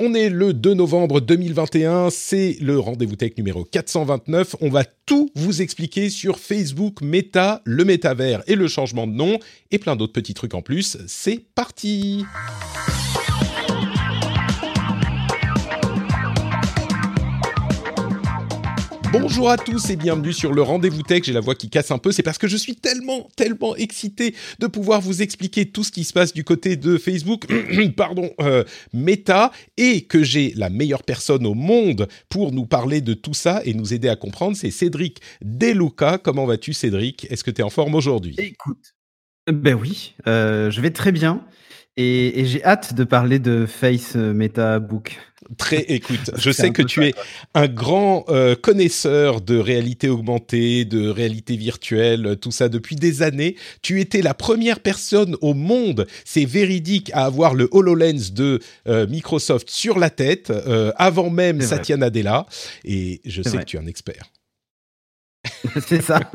On est le 2 novembre 2021, c'est le rendez-vous tech numéro 429. On va tout vous expliquer sur Facebook, Meta, le métavers et le changement de nom et plein d'autres petits trucs en plus. C'est parti! Bonjour à tous et bienvenue sur le rendez-vous tech. J'ai la voix qui casse un peu, c'est parce que je suis tellement, tellement excité de pouvoir vous expliquer tout ce qui se passe du côté de Facebook, pardon, euh, Meta, et que j'ai la meilleure personne au monde pour nous parler de tout ça et nous aider à comprendre. C'est Cédric Deluca. Comment vas-tu, Cédric? Est-ce que tu es en forme aujourd'hui? Écoute, ben oui, euh, je vais très bien. Et, et j'ai hâte de parler de Face Meta Book. Très, écoute, je sais que tu es un grand euh, connaisseur de réalité augmentée, de réalité virtuelle, tout ça depuis des années. Tu étais la première personne au monde, c'est véridique, à avoir le HoloLens de euh, Microsoft sur la tête, euh, avant même Satya Nadella. Et je sais vrai. que tu es un expert. C'est ça.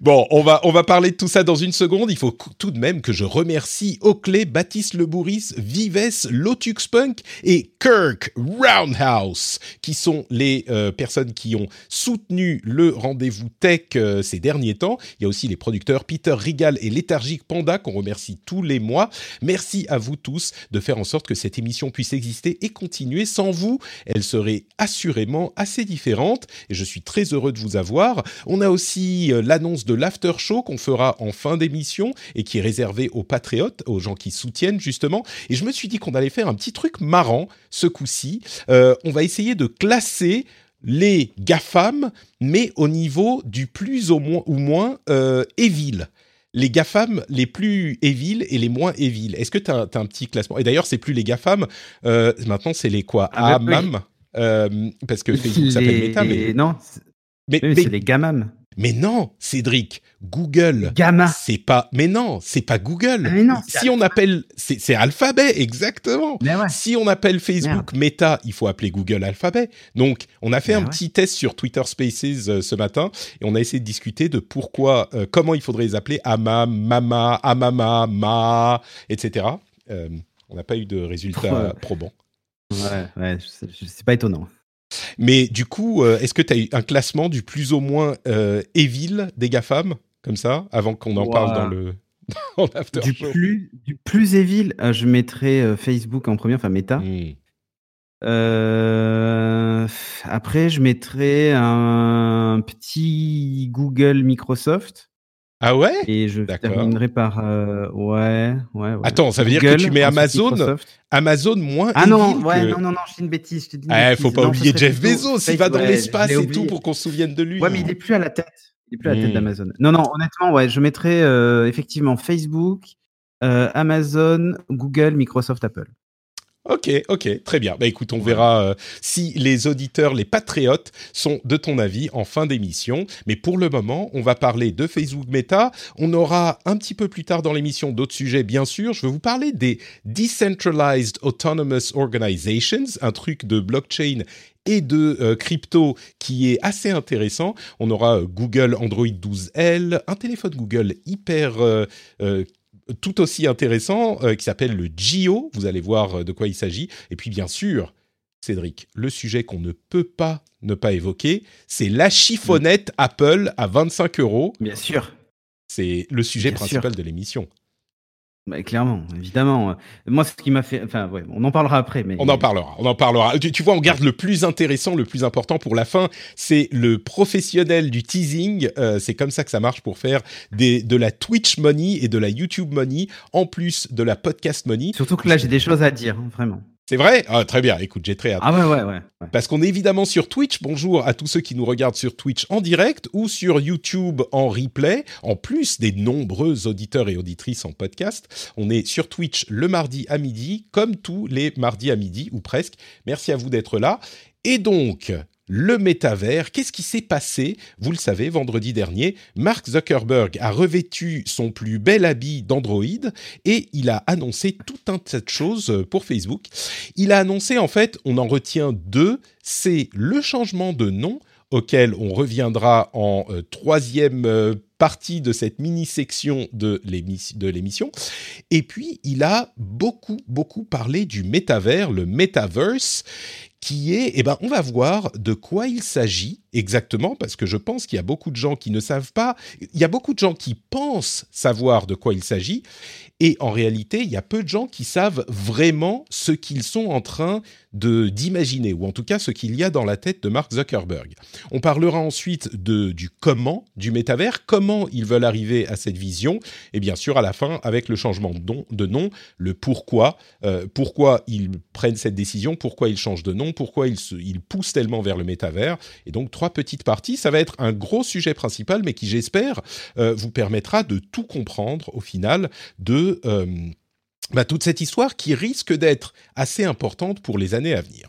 Bon, on va, on va parler de tout ça dans une seconde. Il faut tout de même que je remercie Oakley, Baptiste Le Bourris, Vives, Lotus Punk et Kirk Roundhouse, qui sont les euh, personnes qui ont soutenu le rendez-vous tech euh, ces derniers temps. Il y a aussi les producteurs Peter Rigal et Léthargique Panda qu'on remercie tous les mois. Merci à vous tous de faire en sorte que cette émission puisse exister et continuer. Sans vous, elle serait assurément assez différente et je suis très heureux de vous avoir. On a aussi euh, l'annonce de l'after show qu'on fera en fin d'émission et qui est réservé aux patriotes, aux gens qui soutiennent justement. Et je me suis dit qu'on allait faire un petit truc marrant ce coup-ci. Euh, on va essayer de classer les GAFAM, mais au niveau du plus au moins, ou moins euh, evil. Les GAFAM les plus evil et les moins evil. Est-ce que tu as, un petit classement? Et d'ailleurs, c'est plus les GAFAM, euh, maintenant c'est les quoi? Ah. AMAM euh, parce que Facebook s'appelle Meta, mais, Non, c'est- mais, c'est les Gamam. mais non, Cédric, Google, Gamma. c'est pas. Mais non, c'est pas Google. Ah, mais non, si on appelle, c'est Alphabet, exactement. Mais ouais. Si on appelle Facebook Meta, il faut appeler Google Alphabet. Donc, on a fait un ouais. petit test sur Twitter Spaces euh, ce matin et on a essayé de discuter de pourquoi, euh, comment il faudrait les appeler Amam, Mama, Amama, Ma, etc. Euh, on n'a pas eu de résultats Ouais. Ouais, c'est pas étonnant. Mais du coup, euh, est-ce que tu as eu un classement du plus ou moins euh, evil des GAFAM, comme ça, avant qu'on en parle dans le dans Du show? plus, du plus évil, euh, je mettrais euh, Facebook en premier, enfin Meta. Hmm. Euh, après, je mettrais un petit Google Microsoft. Ah ouais? Et je terminerai par. euh, ouais, ouais, ouais. Attends, ça veut dire que tu mets Amazon Microsoft. Amazon moins Ah non, ouais, que- non, non, non, je dis une bêtise. Je te dis une Ah, faut pas Non, oublier Jeff plutôt Bezos, il va dans ouais, l'espace et tout pour qu'on se souvienne de lui. Ouais, mais il est plus à la tête. Il est plus à la tête Hmm. d'Amazon. Non, non, honnêtement, ouais, je mettrais euh, effectivement Facebook, euh, Amazon, Google, Microsoft, Apple. Ok, ok, très bien. Bah écoute, on verra euh, si les auditeurs, les patriotes, sont de ton avis en fin d'émission. Mais pour le moment, on va parler de Facebook Meta. On aura un petit peu plus tard dans l'émission d'autres sujets, bien sûr. Je vais vous parler des Decentralized Autonomous Organizations, un truc de blockchain et de euh, crypto qui est assez intéressant. On aura euh, Google Android 12L, un téléphone Google hyper euh, tout aussi intéressant euh, qui s'appelle le Gio. Vous allez voir euh, de quoi il s'agit. Et puis bien sûr, Cédric, le sujet qu'on ne peut pas ne pas évoquer, c'est la chiffonnette Apple à 25 euros. Bien sûr. C'est le sujet Bien principal de l'émission. Bah, clairement, évidemment. Moi, ce qui m'a fait. Enfin, ouais, on en parlera après. Mais... On en parlera, on en parlera. Tu, tu vois, on garde le plus intéressant, le plus important pour la fin. C'est le professionnel du teasing. Euh, c'est comme ça que ça marche pour faire des, de la Twitch money et de la YouTube money, en plus de la podcast money. Surtout que là, j'ai des choses à dire, hein, vraiment. C'est vrai? Ah, Très bien, écoute, j'ai très hâte. Ah ouais, ouais, ouais. Parce qu'on est évidemment sur Twitch. Bonjour à tous ceux qui nous regardent sur Twitch en direct ou sur YouTube en replay, en plus des nombreux auditeurs et auditrices en podcast. On est sur Twitch le mardi à midi, comme tous les mardis à midi, ou presque. Merci à vous d'être là. Et donc, le métavers. Qu'est-ce qui s'est passé? Vous le savez, vendredi dernier, Mark Zuckerberg a revêtu son plus bel habit d'Android et il a annoncé tout un tas de choses pour Facebook. Il a annoncé, en fait, on en retient deux, c'est le changement de nom auquel on reviendra en euh, troisième euh, partie de cette mini-section de l'émission. Et puis, il a beaucoup, beaucoup parlé du métavers, le metaverse, qui est, eh ben, on va voir de quoi il s'agit exactement, parce que je pense qu'il y a beaucoup de gens qui ne savent pas, il y a beaucoup de gens qui pensent savoir de quoi il s'agit, et en réalité, il y a peu de gens qui savent vraiment ce qu'ils sont en train d'imaginer, ou en tout cas ce qu'il y a dans la tête de Mark Zuckerberg. On parlera ensuite de, du comment du métavers, comment ils veulent arriver à cette vision, et bien sûr à la fin avec le changement de nom, le pourquoi, euh, pourquoi ils prennent cette décision, pourquoi ils changent de nom, pourquoi ils, se, ils poussent tellement vers le métavers, et donc trois petites parties. Ça va être un gros sujet principal, mais qui j'espère euh, vous permettra de tout comprendre au final de euh, bah, toute cette histoire qui risque d'être assez importante pour les années à venir.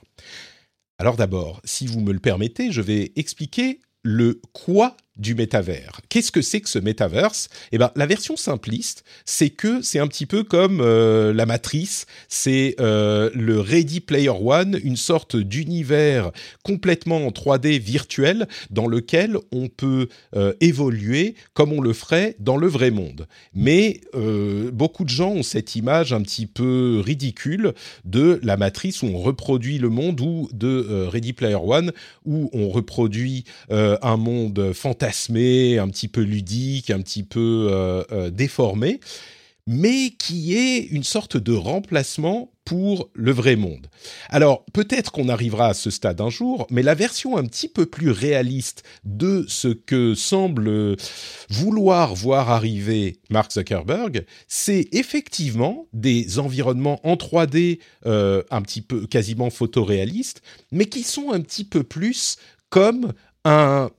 Alors d'abord, si vous me le permettez, je vais expliquer le quoi du métavers. Qu'est-ce que c'est que ce métaverse? Eh ben, la version simpliste, c'est que c'est un petit peu comme euh, la matrice, c'est euh, le Ready Player One, une sorte d'univers complètement en 3D virtuel dans lequel on peut euh, évoluer comme on le ferait dans le vrai monde. Mais beaucoup de gens ont cette image un petit peu ridicule de la matrice où on reproduit le monde ou de Ready Player One où on reproduit un monde fantastique un petit peu ludique, un petit peu euh, euh, déformé, mais qui est une sorte de remplacement pour le vrai monde. Alors peut-être qu'on arrivera à ce stade un jour, mais la version un petit peu plus réaliste de ce que semble vouloir voir arriver Mark Zuckerberg, c'est effectivement des environnements en 3D euh, un petit peu quasiment photoréalistes, mais qui sont un petit peu plus comme un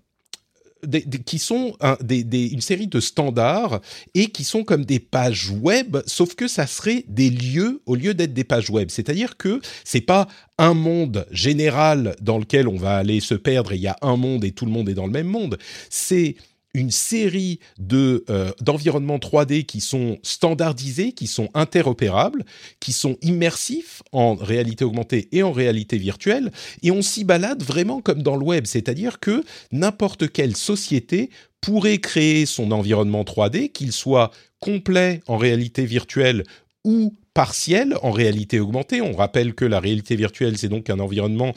qui sont une série de standards et qui sont comme des pages web, sauf que ça serait des lieux au lieu d'être des pages web. C'est-à-dire que c'est pas un monde général dans lequel on va aller se perdre et il y a un monde et tout le monde est dans le même monde. C'est une série de euh, d'environnements 3D qui sont standardisés, qui sont interopérables, qui sont immersifs en réalité augmentée et en réalité virtuelle, et on s'y balade vraiment comme dans le web, c'est-à-dire que n'importe quelle société pourrait créer son environnement 3D, qu'il soit complet en réalité virtuelle ou partiel en réalité augmentée. On rappelle que la réalité virtuelle, c'est donc un environnement,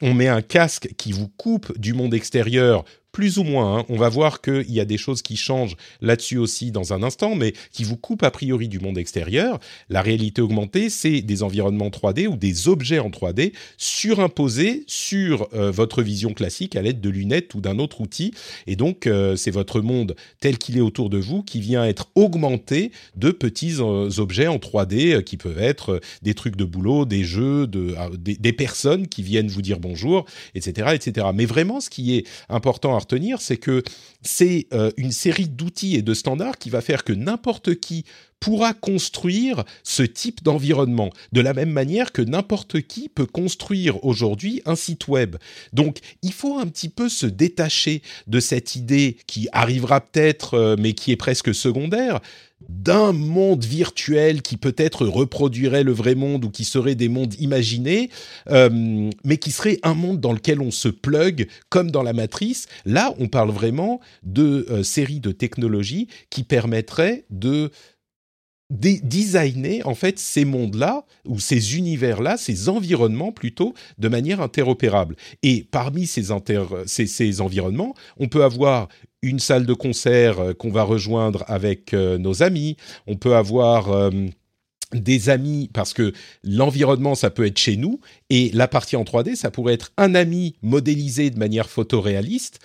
on met un casque qui vous coupe du monde extérieur plus ou moins. Hein. On va voir qu'il y a des choses qui changent là-dessus aussi dans un instant, mais qui vous coupent a priori du monde extérieur. La réalité augmentée, c'est des environnements 3D ou des objets en 3D surimposés sur euh, votre vision classique à l'aide de lunettes ou d'un autre outil. Et donc, euh, c'est votre monde tel qu'il est autour de vous qui vient être augmenté de petits euh, objets en 3D qui peuvent être des trucs de boulot, des jeux, des, des personnes qui viennent vous dire bonjour, etc., etc. Mais vraiment, ce qui est important à c'est que c'est euh, une série d'outils et de standards qui va faire que n'importe qui pourra construire ce type d'environnement, de la même manière que n'importe qui peut construire aujourd'hui un site web. Donc il faut un petit peu se détacher de cette idée qui arrivera peut-être, euh, mais qui est presque secondaire, d'un monde virtuel qui peut-être reproduirait le vrai monde ou qui serait des mondes imaginés, euh, mais qui serait un monde dans lequel on se plug comme dans la matrice. Là, on parle vraiment de euh, séries de technologies qui permettraient de designer en fait ces mondes-là ou ces univers-là, ces environnements plutôt de manière interopérable. Et parmi ces, ces, environnements, on peut avoir une salle de concert euh, qu'on va rejoindre avec euh, nos amis, on peut avoir euh, des amis, parce que l'environnement, ça peut être chez nous, et la partie en 3D, ça pourrait être un ami modélisé de manière photoréaliste,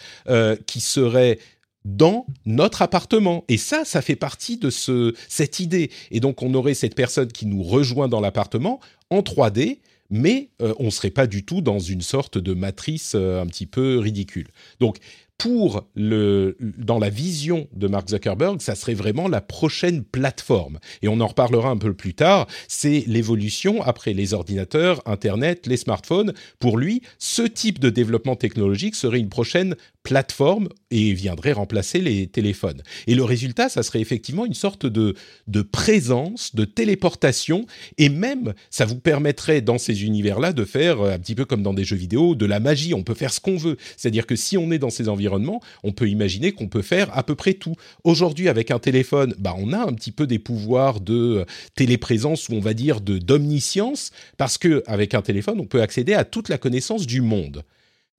qui serait dans notre appartement. Et ça, ça fait partie de ce, cette idée. Et donc, on aurait cette personne qui nous rejoint dans l'appartement en 3D, mais on ne serait pas du tout dans une sorte de matrice un petit peu ridicule. Donc pour le, dans la vision de Mark Zuckerberg, ça serait vraiment la prochaine plateforme. Et on en reparlera un peu plus tard. C'est l'évolution après les ordinateurs, Internet, les smartphones. Pour lui, ce type de développement technologique serait une prochaine plateforme et viendrait remplacer les téléphones. Et le résultat, ça serait effectivement une sorte de, de présence, de téléportation, et même ça vous permettrait dans ces univers-là de faire un petit peu comme dans des jeux vidéo, de la magie. On peut faire ce qu'on veut. C'est-à-dire que si on est dans ces environnements, on peut imaginer qu'on peut faire à peu près tout. Aujourd'hui, avec un téléphone, bah, on a un petit peu des pouvoirs de téléprésence ou on va dire de d'omniscience, parce que avec un téléphone, on peut accéder à toute la connaissance du monde.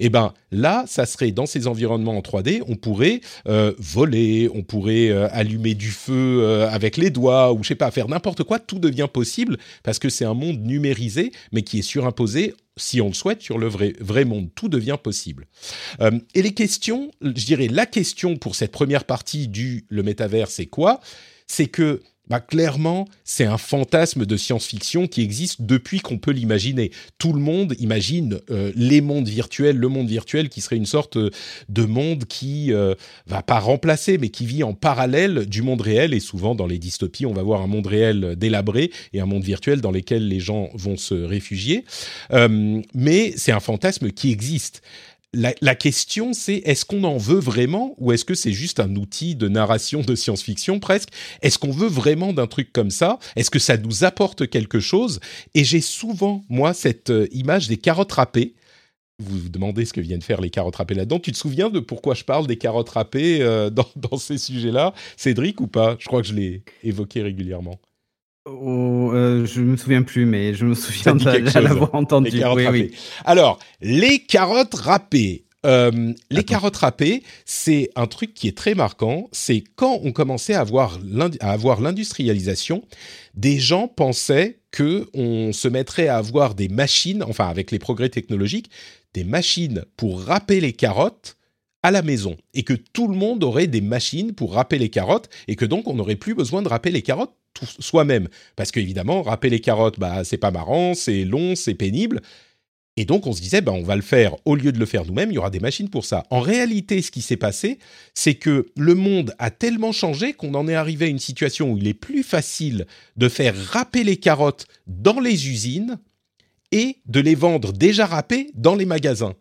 Eh ben là, ça serait dans ces environnements en 3D, on pourrait euh, voler, on pourrait euh, allumer du feu euh, avec les doigts ou je sais pas, faire n'importe quoi. Tout devient possible parce que c'est un monde numérisé, mais qui est surimposé si on le souhaite, sur le vrai, monde. Tout devient possible. et les questions, je dirais, la question pour cette première partie du le métavers, c'est quoi? C'est que bah, clairement, c'est un fantasme de science-fiction qui existe depuis qu'on peut l'imaginer. Tout le monde imagine euh, les mondes virtuels, le monde virtuel qui serait une sorte euh, de monde qui euh, va pas remplacer, mais qui vit en parallèle du monde réel. Et souvent, dans les dystopies, on va voir un monde réel délabré et un monde virtuel dans lequel les gens vont se réfugier. mais c'est un fantasme qui existe la, question, c'est est-ce qu'on en veut vraiment ou est-ce que c'est juste un outil de narration de science-fiction presque? Est-ce qu'on veut vraiment d'un truc comme ça? Est-ce que ça nous apporte quelque chose? Et j'ai souvent, moi, cette euh, image des carottes râpées. Vous vous demandez ce que viennent faire les carottes râpées là-dedans. Tu te souviens de pourquoi je parle des carottes râpées euh, dans, ces sujets-là Cédric ou pas? Je crois que je l'ai évoqué régulièrement. Oh, euh, je me souviens plus, mais je me souviens de l'avoir entendu. Les carottes oui, Alors, les carottes râpées. Euh, les carottes râpées, c'est un truc qui est très marquant. C'est quand on commençait à avoir l'industrialisation, des gens pensaient que on se mettrait à avoir des machines, enfin avec les progrès technologiques, des machines pour râper les carottes à la maison et que tout le monde aurait des machines pour râper les carottes et que donc on n'aurait plus besoin de râper les carottes soi-même. Parce qu'évidemment, râper les carottes, bah, c'est pas marrant, c'est long, c'est pénible. Et donc, on se disait, bah, on va le faire, au lieu de le faire nous-mêmes, il y aura des machines pour ça. En réalité, ce qui s'est passé, c'est que le monde a tellement changé qu'on en est arrivé à une situation où il est plus facile de faire râper les carottes dans les usines et de les vendre déjà râpées dans les magasins.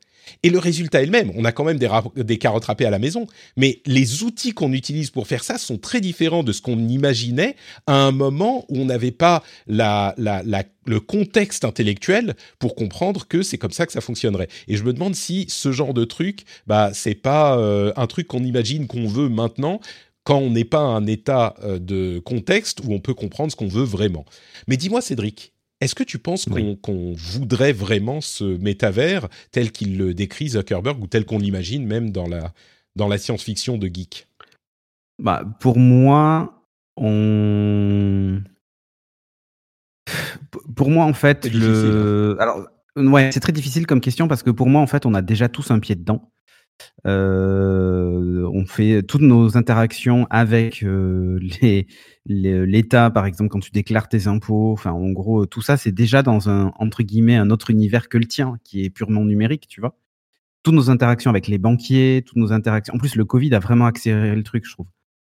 Et le résultat est le même. On a quand même des, carottes râpées à la maison, mais les outils qu'on utilise pour faire ça sont très différents de ce qu'on imaginait à un moment où on n'avait pas le contexte intellectuel pour comprendre que c'est comme ça que ça fonctionnerait. Et je me demande si ce genre de truc, bah, c'est pas euh, un truc qu'on imagine qu'on veut maintenant quand on n'est pas un état euh, de contexte où on peut comprendre ce qu'on veut vraiment. Mais dis-moi, Cédric, est-ce que tu penses qu'on voudrait vraiment ce métavers tel qu'il le décrit Zuckerberg ou tel qu'on l'imagine même dans la, dans la science-fiction de geek? Bah, Pour moi, on... Pour moi, en fait, le... Hein. Alors, ouais, c'est très difficile comme question parce que pour moi, en fait, on a déjà tous un pied dedans. Euh, on fait toutes nos interactions avec euh, l'État, par exemple, quand tu déclares tes impôts. Enfin, en gros, tout ça, c'est déjà dans un entre guillemets un autre univers que le tien, qui est purement numérique, tu vois. Toutes nos interactions avec les banquiers, toutes nos interactions. En plus, le Covid a vraiment accéléré le truc, je trouve.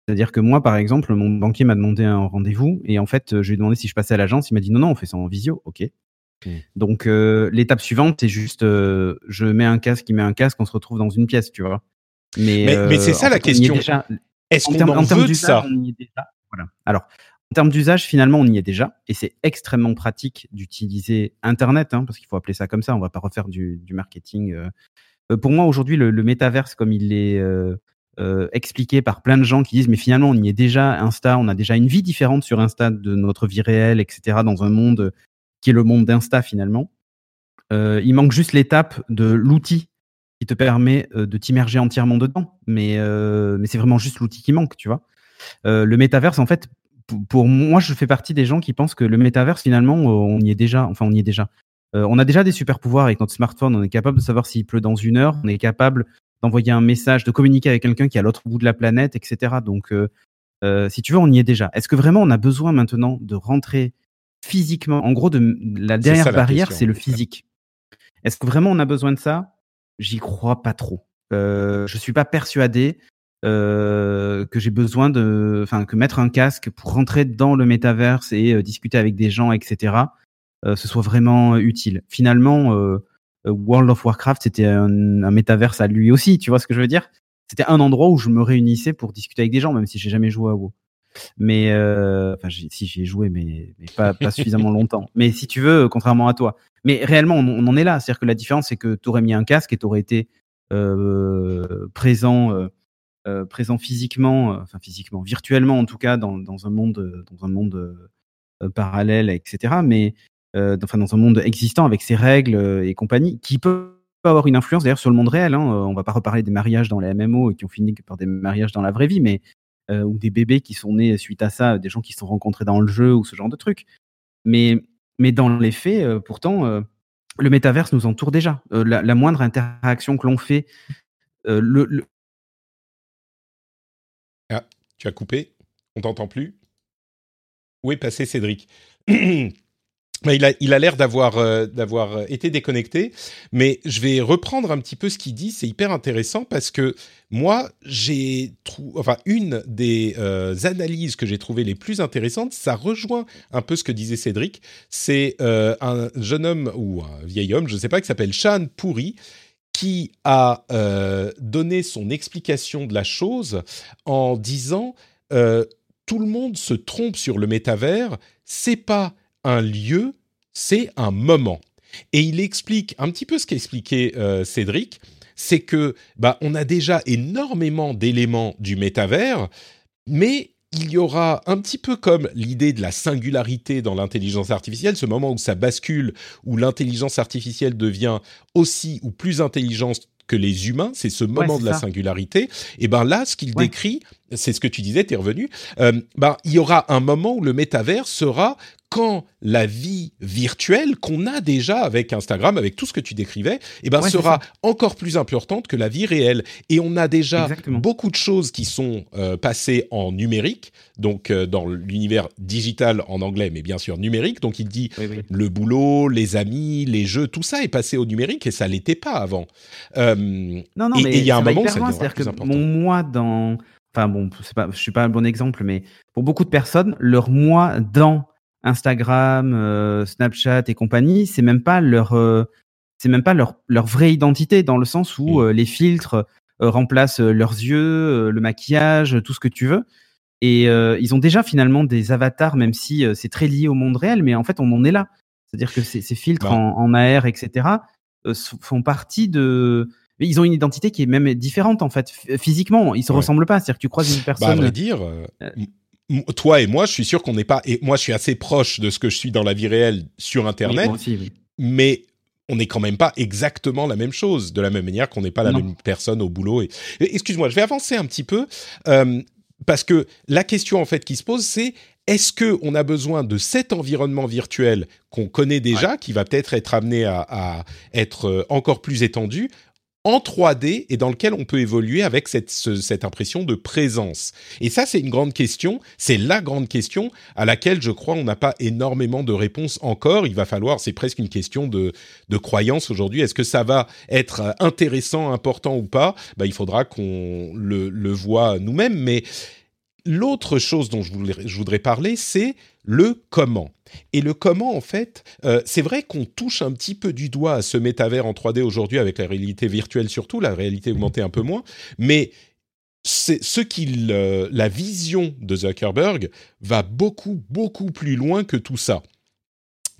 C'est-à-dire que moi, par exemple, mon banquier m'a demandé un rendez-vous et en fait, je lui ai demandé si je passais à l'agence. Il m'a dit non, non, on fait ça en visio. Ok. Mmh. Donc euh, l'étape suivante, c'est juste, euh, je mets un casque, il met un casque, on se retrouve dans une pièce, tu vois. Mais, mais, c'est euh, ça la question. Est-ce qu'on en, veut de ça? voilà. Alors, en termes d'usage, finalement, on y est déjà, et c'est extrêmement pratique d'utiliser Internet, hein, parce qu'il faut appeler ça comme ça. On va pas refaire du, marketing. pour moi, aujourd'hui, le, le métaverse, comme il est expliqué par plein de gens qui disent mais finalement on y est déjà Insta on a déjà une vie différente sur Insta de notre vie réelle etc dans un monde qui est le monde d'Insta finalement. Euh, il manque juste l'étape de l'outil qui te permet euh, de t'immerger entièrement dedans. Mais, euh, mais c'est vraiment juste l'outil qui manque, tu vois. le métaverse, en fait, pour moi, je fais partie des gens qui pensent que le métaverse, finalement, on y est déjà. Enfin, on y est déjà. on a déjà des super pouvoirs avec notre smartphone. On est capable de savoir s'il pleut dans une heure. On est capable d'envoyer un message, de communiquer avec quelqu'un qui est à l'autre bout de la planète, etc. Donc, si tu veux, on y est déjà. Est-ce que vraiment on a besoin maintenant de rentrer physiquement. En gros, de, la dernière ça la barrière, c'est le physique. Est-ce que vraiment on a besoin de ça? J'y crois pas trop. Euh, je suis pas persuadé euh, que j'ai besoin de, enfin, que mettre un casque pour rentrer dans le métaverse et euh, discuter avec des gens, etc. euh, ce soit vraiment utile. Finalement, World of Warcraft, c'était un, un métaverse à lui aussi. Tu vois ce que je veux dire? C'était un endroit où je me réunissais pour discuter avec des gens, même si j'ai jamais joué à WoW. Mais euh, enfin, si j'y ai joué, mais, mais pas, pas suffisamment longtemps. Mais si tu veux, contrairement à toi. Mais réellement, on, on en est là. C'est-à-dire que la différence, c'est que tu aurais mis un casque et tu aurais été euh, présent, euh, euh, présent physiquement, euh, enfin physiquement, virtuellement en tout cas, dans, dans un monde, euh, dans un monde euh, parallèle, etc. Mais euh, enfin dans un monde existant avec ses règles euh, et compagnie, qui peut avoir une influence d'ailleurs sur le monde réel. Hein. Euh, On va pas reparler des mariages dans les MMO et qui ont fini par des mariages dans la vraie vie, mais euh, ou des bébés qui sont nés suite à ça, des gens qui se sont rencontrés dans le jeu ou ce genre de trucs. Mais, dans les faits, euh, pourtant, euh, le métaverse nous entoure déjà. La, moindre interaction que l'on fait, le, le- Tu as coupé On t'entend plus Où est passé Cédric? il a, l'air d'avoir euh, euh, été déconnecté, mais je vais reprendre un petit peu ce qu'il dit. C'est hyper intéressant parce que moi, j'ai trouvé, enfin, une des euh, analyses que j'ai trouvées les plus intéressantes, ça rejoint un peu ce que disait Cédric. C'est un jeune homme ou un vieil homme, je ne sais pas, qui s'appelle Shan Pourri, qui a donné son explication de la chose en disant tout le monde se trompe sur le métavers, c'est pas un lieu, c'est un moment. Et il explique un petit peu ce qu'expliquait euh, Cédric, c'est que bah on a déjà énormément d'éléments du métavers, mais il y aura un petit peu comme l'idée de la singularité dans l'intelligence artificielle, ce moment où ça bascule, où l'intelligence artificielle devient aussi ou plus intelligente que les humains, c'est ce moment de la ça. singularité. Et ben là, ce qu'il Ouais. décrit, c'est ce que tu disais, t'es revenu. euh, ben il y aura un moment où le métavers sera quand la vie virtuelle qu'on a déjà avec Instagram, avec tout ce que tu décrivais, eh ben Ouais, sera encore plus importante que la vie réelle. Et on a déjà Exactement. beaucoup de choses qui sont euh, passées en numérique, donc euh, dans l'univers digital en anglais, mais bien sûr numérique. Donc il dit Oui, oui. le boulot, les amis, les jeux, tout ça est passé au numérique et ça l'était pas avant. Euh, Non, non, Et- mais il y a un moment où hyper ça loin. deviendra C'est-à-dire plus que important. mon moi dans, enfin bon, pas, je suis pas un bon exemple, mais pour beaucoup de personnes, leur moi dans Instagram, euh, Snapchat et compagnie, c'est même pas leur, euh, c'est même pas leur leur vraie identité dans le sens où Mm. euh, les filtres remplacent leurs yeux, le maquillage, tout ce que tu veux. Et ils ont déjà finalement des avatars, même si c'est très lié au monde réel, mais en fait on en est là. C'est-à-dire que ces, ces filtres Bah. en, en AR, etc., font partie de. mais Ils ont une identité qui est même différente en fait. Physiquement, ils se Ouais. ressemblent pas. C'est-à-dire que tu croises une bah, à personne. vrai dire, euh, toi et moi, je suis sûr qu'on n'est pas. Et moi, je suis assez proche de ce que je suis dans la vie réelle sur Internet, moi aussi, oui. mais on n'est quand même pas exactement la même chose, de la même manière qu'on n'est pas la Non. même personne au boulot. Et, excuse-moi, je vais avancer un petit peu euh, parce que la question en fait qui se pose, c'est est-ce que on a besoin de cet environnement virtuel qu'on connaît déjà, qui va peut-être être amené à, à être euh, encore plus étendu en 3D et dans lequel on peut évoluer avec cette, ce- cette impression de présence. Et ça, c'est une grande question. C'est la grande question à laquelle je crois on n'a pas énormément de réponses encore. Il va falloir, c'est presque une question de, de croyance aujourd'hui. Est-ce que ça va être intéressant, important ou pas? Bah, Il faudra qu'on le, le voit nous-mêmes. Mais l'autre chose dont je voudrais, parler, c'est le comment. Et le comment, en fait, euh, c'est vrai qu'on touche un petit peu du doigt à ce métavers en 3D aujourd'hui avec la réalité virtuelle surtout, la réalité augmentée un peu moins, mais c'est ce qu'il, euh, la vision de Zuckerberg va beaucoup beaucoup plus loin que tout ça.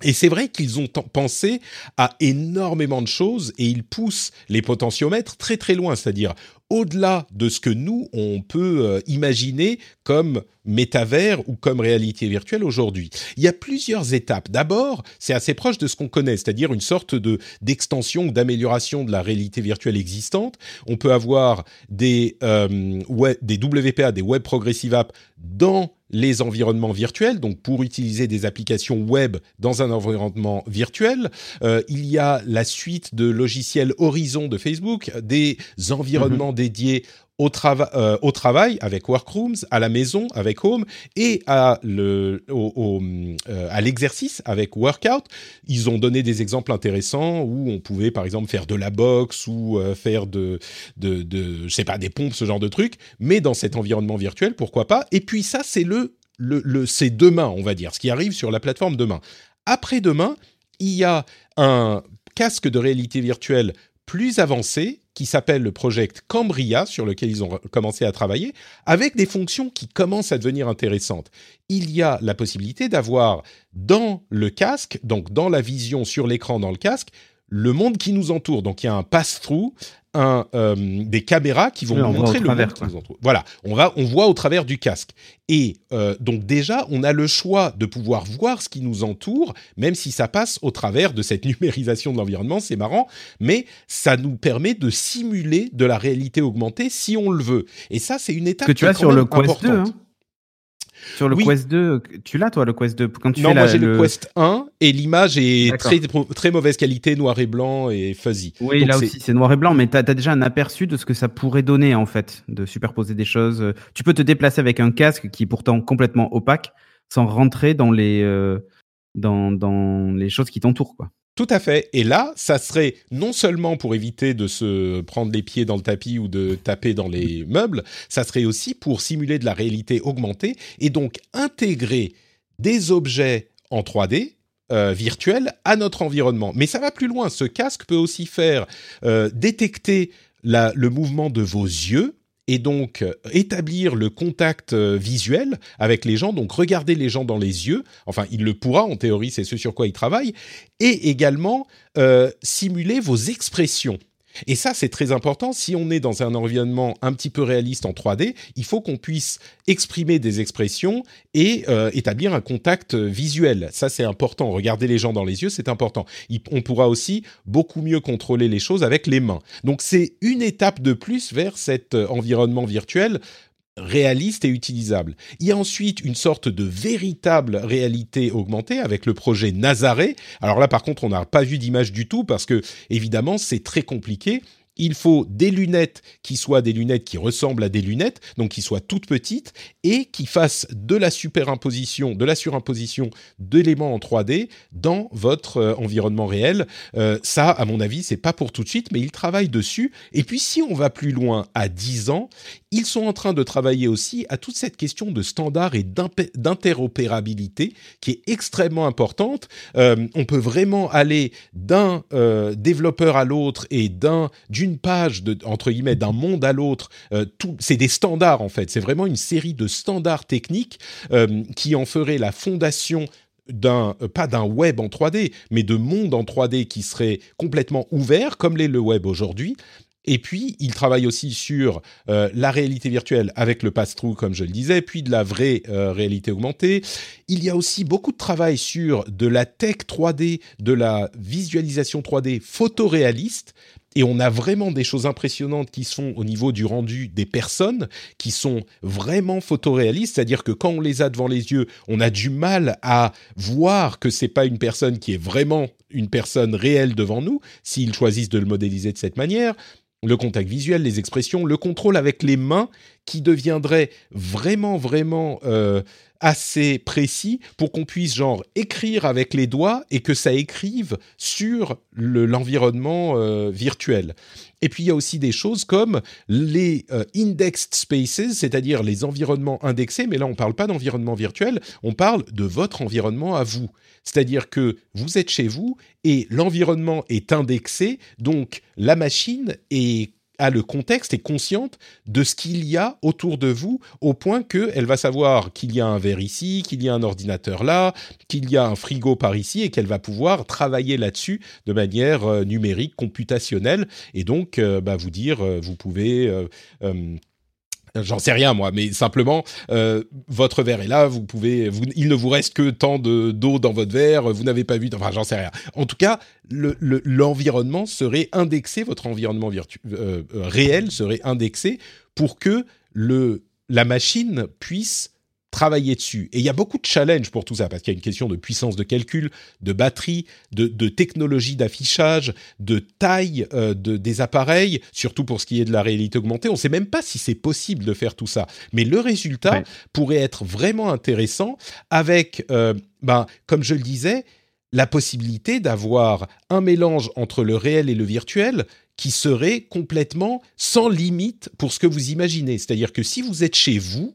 Et c'est vrai qu'ils ont pensé à énormément de choses et ils poussent les potentiomètres très très loin, c'est-à-dire au-delà de ce que nous, on peut euh, imaginer comme métavers ou comme réalité virtuelle aujourd'hui. Il y a plusieurs étapes. D'abord, c'est assez proche de ce qu'on connaît, c'est-à-dire une sorte de d'extension ou d'amélioration de la réalité virtuelle existante. On peut avoir des, euh, web- des WPA, des Web Progressive Apps dans les environnements virtuels, donc pour utiliser des applications web dans un environnement virtuel. Euh, il y a la suite de logiciels Horizon de Facebook, des environnements dédiés au, euh, au travail avec Workrooms, à la maison avec Home et euh, à l'exercice avec Workout. Ils ont donné des exemples intéressants où on pouvait par exemple faire de la boxe ou euh, faire de de de sais pas des pompes ce genre de trucs, mais dans cet environnement virtuel pourquoi pas? Et puis ça c'est le le, le c'est demain on va dire ce qui arrive sur la plateforme demain. Après demain il y a un casque de réalité virtuelle plus avancé qui s'appelle le Project Cambria, sur lequel ils ont commencé à travailler, avec des fonctions qui commencent à devenir intéressantes. Il y a la possibilité d'avoir dans le casque, donc dans la vision sur l'écran dans le casque, le monde qui nous entoure. Donc il y a un pass-through, un, euh, des caméras qui vont Oui, nous montrer le travers, monde nous. Voilà, on va, on voit au travers du casque. Et euh, donc déjà, on a le choix de pouvoir voir ce qui nous entoure, même si ça passe au travers de cette numérisation de l'environnement. C'est marrant, mais ça nous permet de simuler de la réalité augmentée si on le veut. Et ça, c'est une étape que tu qui est as sur le Quest 2. importante. hein. Sur le Oui. Quest 2, tu l'as toi le Quest 2 quand tu Non, fais moi j'ai le... Quest 1 et l'image est très, très mauvaise qualité, noir et blanc et fuzzy. Oui, Donc là aussi, c'est noir et blanc, mais tu as, déjà un aperçu de ce que ça pourrait donner, en fait, de superposer des choses. Euh, Tu peux te déplacer avec un casque qui est pourtant complètement opaque, sans rentrer dans les, euh, dans, dans les choses qui t'entourent, quoi. Tout à fait. Et là, ça serait non seulement pour éviter de se prendre les pieds dans le tapis ou de taper dans les meubles, ça serait aussi pour simuler de la réalité augmentée et donc intégrer des objets en 3D euh, virtuels à notre environnement. Mais ça va plus loin. Ce casque peut aussi faire euh, détecter le mouvement de vos yeux et donc euh, établir le contact euh, visuel avec les gens, donc regarder les gens dans les yeux, enfin il le pourra en théorie, c'est ce sur quoi il travaille, et également euh, simuler vos expressions. Et ça, c'est très important. Si on est dans un environnement un petit peu réaliste en 3D, il faut qu'on puisse exprimer des expressions et euh, établir un contact visuel. Ça, c'est important. Regarder les gens dans les yeux, c'est important. On pourra aussi beaucoup mieux contrôler les choses avec les mains. Donc, c'est une étape de plus vers cet euh, environnement virtuel réaliste et utilisable. Il y a ensuite une sorte de véritable réalité augmentée avec le projet Nazaré. Alors là, par contre, on n'a pas vu d'image du tout parce que, évidemment, c'est très compliqué. Il faut des lunettes qui soient des lunettes qui ressemblent à des lunettes, donc qui soient toutes petites et qui fassent de la superimposition, de la surimposition d'éléments en 3D dans votre euh, environnement réel. Euh, ça, à mon avis, c'est pas pour tout de suite, mais ils travaillent dessus. Et puis, si on va plus loin, à 10 ans, ils sont en train de travailler aussi à toute cette question de standard et d'interopérabilité qui est extrêmement importante. Euh, on peut vraiment aller d'un euh, développeur à l'autre et d'un d'une page entre guillemets d'un monde à l'autre. Euh, c'est des standards en fait. C'est vraiment une série de standards techniques qui en ferait la fondation d'un pas d'un web en 3D, mais de monde en 3D qui serait complètement ouvert comme l'est le web aujourd'hui. Et puis, il travaille aussi sur euh, la réalité virtuelle avec le pass-through, comme je le disais, puis de la vraie euh, réalité augmentée. Il y a aussi beaucoup de travail sur de la tech 3D, de la visualisation 3D photoréaliste. Et on a vraiment des choses impressionnantes qui se font au niveau du rendu des personnes, qui sont vraiment photoréalistes, c'est-à-dire que quand on les a devant les yeux, on a du mal à voir que c'est pas une personne qui est vraiment une personne réelle devant nous, s'ils choisissent de le modéliser de cette manière le contact visuel, les expressions, le contrôle avec les mains qui deviendrait vraiment, vraiment euh, assez précis pour qu'on puisse genre écrire avec les doigts et que ça écrive sur le- l'environnement euh, virtuel. Et puis il y a aussi des choses comme les euh, indexed spaces, c'est-à-dire les environnements indexés, mais là on ne parle pas d'environnement virtuel, on parle de votre environnement à vous. C'est-à-dire que vous êtes chez vous et l'environnement est indexé, donc la machine est a le contexte, est consciente de ce qu'il y a autour de vous, au point qu'elle va savoir qu'il y a un verre ici, qu'il y a un ordinateur là, qu'il y a un frigo par ici, et qu'elle va pouvoir travailler là-dessus de manière euh, numérique, computationnelle, et donc euh, bah, vous dire, euh, vous pouvez... J'en sais rien moi, mais simplement euh, votre verre est là, vous pouvez, il ne vous reste que tant de d'eau dans votre verre, vous n'avez pas vu, enfin j'en sais rien. En tout cas, le- le- l'environnement serait indexé, votre environnement euh, euh, réel serait indexé pour que la machine puisse travailler dessus. Et il y a beaucoup de challenges pour tout ça, parce qu'il y a une question de puissance de calcul, de batterie, de, de technologie d'affichage, de taille euh, de, des appareils, surtout pour ce qui est de la réalité augmentée. On ne sait même pas si c'est possible de faire tout ça. Mais le résultat Ouais. pourrait être vraiment intéressant avec, euh, ben, comme je le disais, la possibilité d'avoir un mélange entre le réel et le virtuel qui serait complètement sans limite pour ce que vous imaginez. C'est-à-dire que si vous êtes chez vous,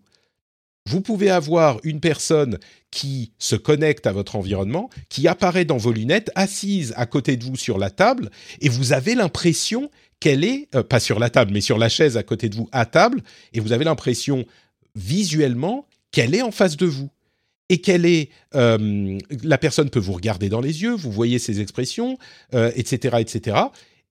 vous pouvez avoir une personne qui se connecte à votre environnement, qui apparaît dans vos lunettes, assise à côté de vous sur la table, et vous avez l'impression qu'elle est, euh, pas sur la table, mais sur la chaise à côté de vous à table, et vous avez l'impression visuellement qu'elle est en face de vous. Et qu'elle est, euh, la personne peut vous regarder dans les yeux, vous voyez ses expressions, euh, etc., etc.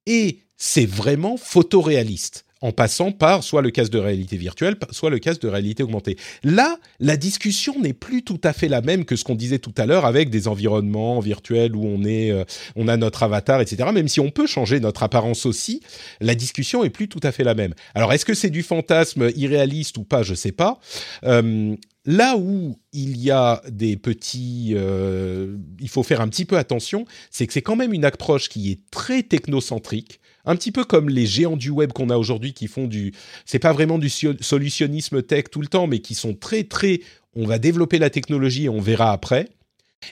Et c'est vraiment photoréaliste en passant par soit le casque de réalité virtuelle, soit le casque de réalité augmentée. Là, la discussion n'est plus tout à fait la même que ce qu'on disait tout à l'heure avec des environnements virtuels où on est, euh, on a notre avatar, etc. Même si on peut changer notre apparence aussi, la discussion est plus tout à fait la même. Alors, est-ce que c'est du fantasme irréaliste ou pas? Je sais pas. Euh, là où il y a des petits, euh, il faut faire un petit peu attention, c'est que c'est quand même une approche qui est très technocentrique un petit peu comme les géants du web qu'on a aujourd'hui qui font du c'est pas vraiment du solutionnisme tech tout le temps mais qui sont très très on va développer la technologie et on verra après.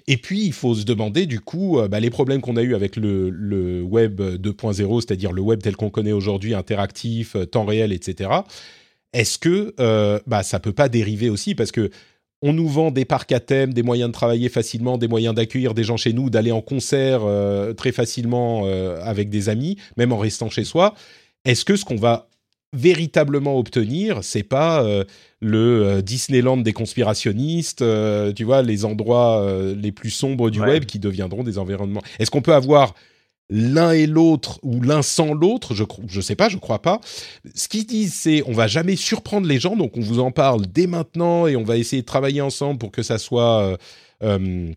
Et puis il faut se demander du coup euh, bah, les problèmes qu'on a eu avec le, le web 2.0 c'est-à-dire le web tel qu'on connaît aujourd'hui interactif euh, temps réel etc est-ce que euh, bah ça peut pas dériver aussi? Parce que on nous vend des parcs à thème, des moyens de travailler facilement, des moyens d'accueillir des gens chez nous, d'aller en concert euh, très facilement euh, avec des amis, même en restant chez soi. Est-ce que ce qu'on va véritablement obtenir, c'est pas euh, le Disneyland des conspirationnistes, tu vois, les endroits les plus sombres du Ouais. web qui deviendront des environnements? Est-ce qu'on peut avoir l'un et l'autre ou l'un sans l'autre je je sais pas je crois pas. Ce qu'ils disent c'est on va jamais surprendre les gens donc on vous en parle dès maintenant et on va essayer de travailler ensemble pour que ça soit euh, euh,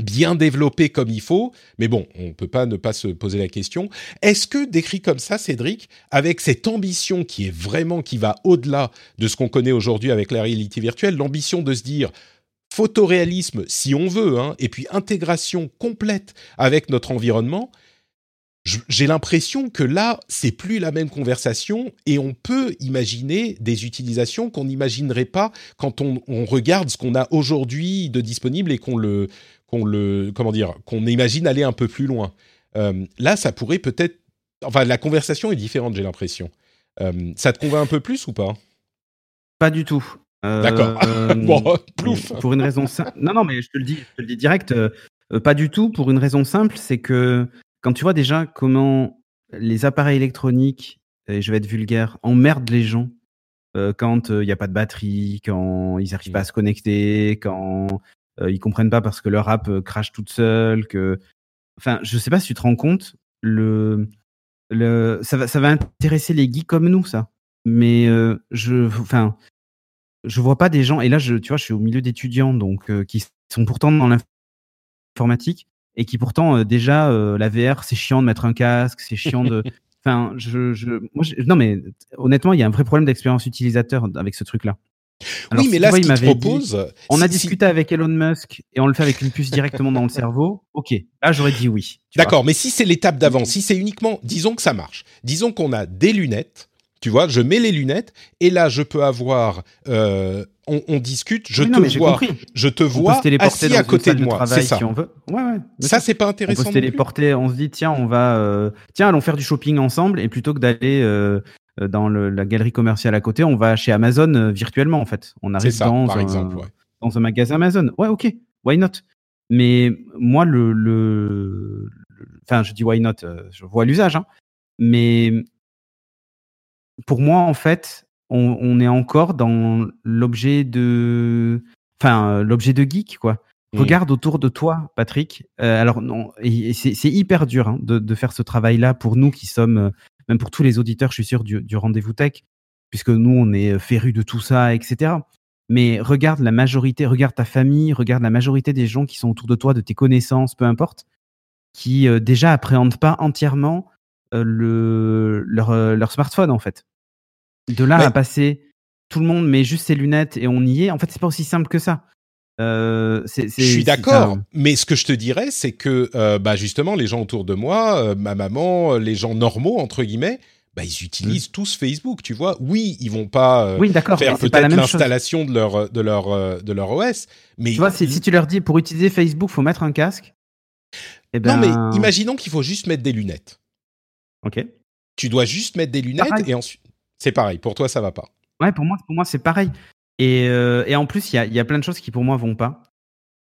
bien développé comme il faut. Mais bon on peut pas ne pas se poser la question. Est-ce que décrit comme ça Cédric avec cette ambition qui est vraiment qui va au-delà de ce qu'on connaît aujourd'hui avec la réalité virtuelle l'ambition de se dire photoréalisme si on veut hein, et puis intégration complète avec notre environnement j'ai l'impression que là, c'est plus la même conversation et on peut imaginer des utilisations qu'on n'imaginerait pas quand on, on regarde ce qu'on a aujourd'hui de disponible et qu'on le, qu'on le, comment dire, qu'on imagine aller un peu plus loin. Euh, là, ça pourrait peut-être, enfin, la conversation est différente, j'ai l'impression. Euh, ça te convainc un peu plus ou pas? Pas du tout. Euh, D'accord. Bon, plouf. Pour une raison simple. Non, non, mais je te le dis, je te le dis direct. pas du tout. Pour une raison simple, c'est que quand tu vois déjà comment les appareils électroniques, et je vais être vulgaire, emmerdent les gens euh, quand il n'y a pas de batterie, quand ils n'arrivent pas à se connecter, quand euh, ils comprennent pas parce que leur app euh, crache toute seule, que, enfin, je sais pas si tu te rends compte, le, le, ça va, ça va intéresser les geeks comme nous, ça. Mais euh, je, enfin, je vois pas des gens. Et là, je, tu vois, je suis au milieu d'étudiants, donc euh, qui sont pourtant dans l'informatique et qui pourtant euh, déjà euh, la VR, c'est chiant de mettre un casque, c'est chiant de. Enfin, je, je, moi, je- non, mais honnêtement, il y a un vrai problème d'expérience utilisateur avec ce truc-là. Alors, Oui, mais là, tu vois, ce il m'avait dit- propose, on a si- si- discuté avec Elon Musk et on le fait avec une puce directement dans le cerveau. Ok, là j'aurais dit oui. D'accord, mais si c'est l'étape d'avant, si c'est uniquement, disons que ça marche, disons qu'on a des lunettes, tu vois, je mets les lunettes et là je peux avoir, euh, on, on discute, je Oui, te non, vois, je te On vois assis à côté de moi, c'est ça. si on veut. Ouais, ouais. Ça c'est pas on intéressant. peut se téléporter, on se dit tiens, on va euh, tiens, allons faire du shopping ensemble et plutôt que d'aller euh, dans le- la galerie commerciale à côté, on va chez Amazon euh, virtuellement en fait. On arrive ça, dans par un, exemple. ouais. dans un magasin Amazon. Ouais, OK. Why not? Mais moi le enfin, je dis why not, je vois l'usage hein. Mais pour moi en fait, on, on est encore dans l'objet de enfin, euh, l'objet de geek quoi. Mm. Regarde autour de toi, Patrick. Euh, alors non, c'est hyper dur hein, de, de faire ce travail-là pour nous qui sommes, euh, même pour tous les auditeurs, je suis sûr du, du rendez-vous tech, puisque nous on est férus de tout ça, etc. Mais regarde la majorité, regarde ta famille, regarde la majorité des gens qui sont autour de toi, de tes connaissances, peu importe, qui euh, déjà appréhendent pas entièrement euh, le leur, euh, leur smartphone en fait. De là Ouais. à passer tout le monde met juste ses lunettes et on y est. En fait, c'est pas aussi simple que ça. Euh, Je suis d'accord, mais ce que je te dirais, c'est que euh, bah justement, les gens autour de moi, euh, ma maman, euh, les gens normaux entre guillemets, bah ils utilisent tous Facebook, tu vois. Oui, ils vont pas euh. Oui, d'accord. faire peut-être l'installation de leur de leur euh, de leur OS, mais Tu vois, si, si tu leur dis pour utiliser Facebook, faut mettre un casque. Eh ben, non, mais imaginons qu'il faut juste mettre des lunettes. Ok. Tu dois juste mettre des lunettes Pareil. et ensuite c'est pareil. Pour toi, ça va pas. Ouais, pour moi, pour moi c'est pareil. Et, euh, et en plus, il y a, il y a plein de choses qui pour moi vont pas.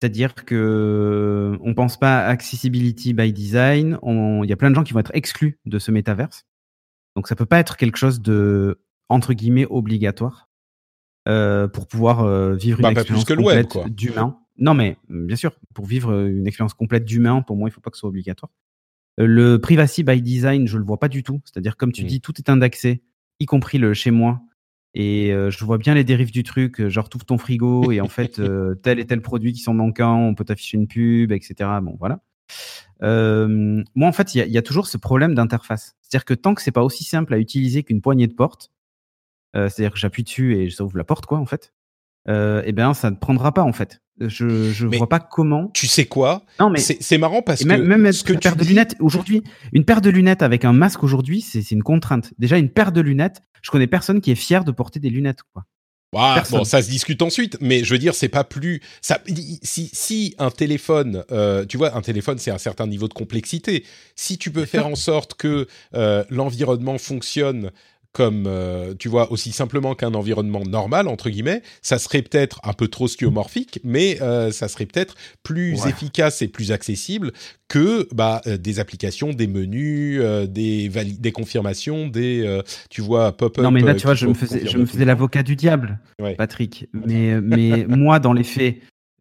C'est-à-dire que on pense pas à accessibility by design. Il y a plein de gens qui vont être exclus de ce métaverse. Donc ça peut pas être quelque chose de entre guillemets obligatoire euh, pour pouvoir euh, vivre Bah, une plus expérience que complète d'humain. Non, mais euh, bien sûr, pour vivre euh, une expérience complète d'humain, pour moi, il faut pas que ce soit obligatoire. Le privacy by design, je le vois pas du tout. C'est-à-dire, comme tu dis, tout est indexé, y compris le chez moi. Et euh, je vois bien les dérives du truc, euh, genre tout ton frigo et en fait euh, tel et tel produit qui sont manquants, on peut t'afficher une pub, etc. Bon voilà. Euh, moi en fait, il y, a- il y a toujours ce problème d'interface. C'est-à-dire que tant que c'est pas aussi simple à utiliser qu'une poignée de porte, c'est-à-dire que j'appuie dessus et ça ouvre la porte quoi en fait, eh ben ça ne prendra pas en fait. Je je Mais- vois pas comment. Tu sais quoi Non mais C'est marrant parce et que même, même ce que une paire de dis- lunettes aujourd'hui, une paire de lunettes avec un masque aujourd'hui, c'est une contrainte. Déjà une paire de lunettes, je connais personne qui est fier de porter des lunettes quoi. Bon, ça se discute ensuite, mais je veux dire, c'est pas plus. Ça, si, si un téléphone, euh, tu vois, un téléphone, c'est un certain niveau de complexité. Si tu peux faire en sorte que euh, l'environnement fonctionne comme, euh, tu vois, aussi simplement qu'un environnement normal, entre guillemets, ça serait peut-être un peu trop skeuomorphique, mais euh, ça serait peut-être plus Ouais. efficace et plus accessible que bah, euh, des applications, des menus, des, confirmations, des, tu vois, pop-up. Non mais là tu vois, je me faisais, je me l'avocat du diable, Ouais. Patrick. Mais mais moi dans les faits,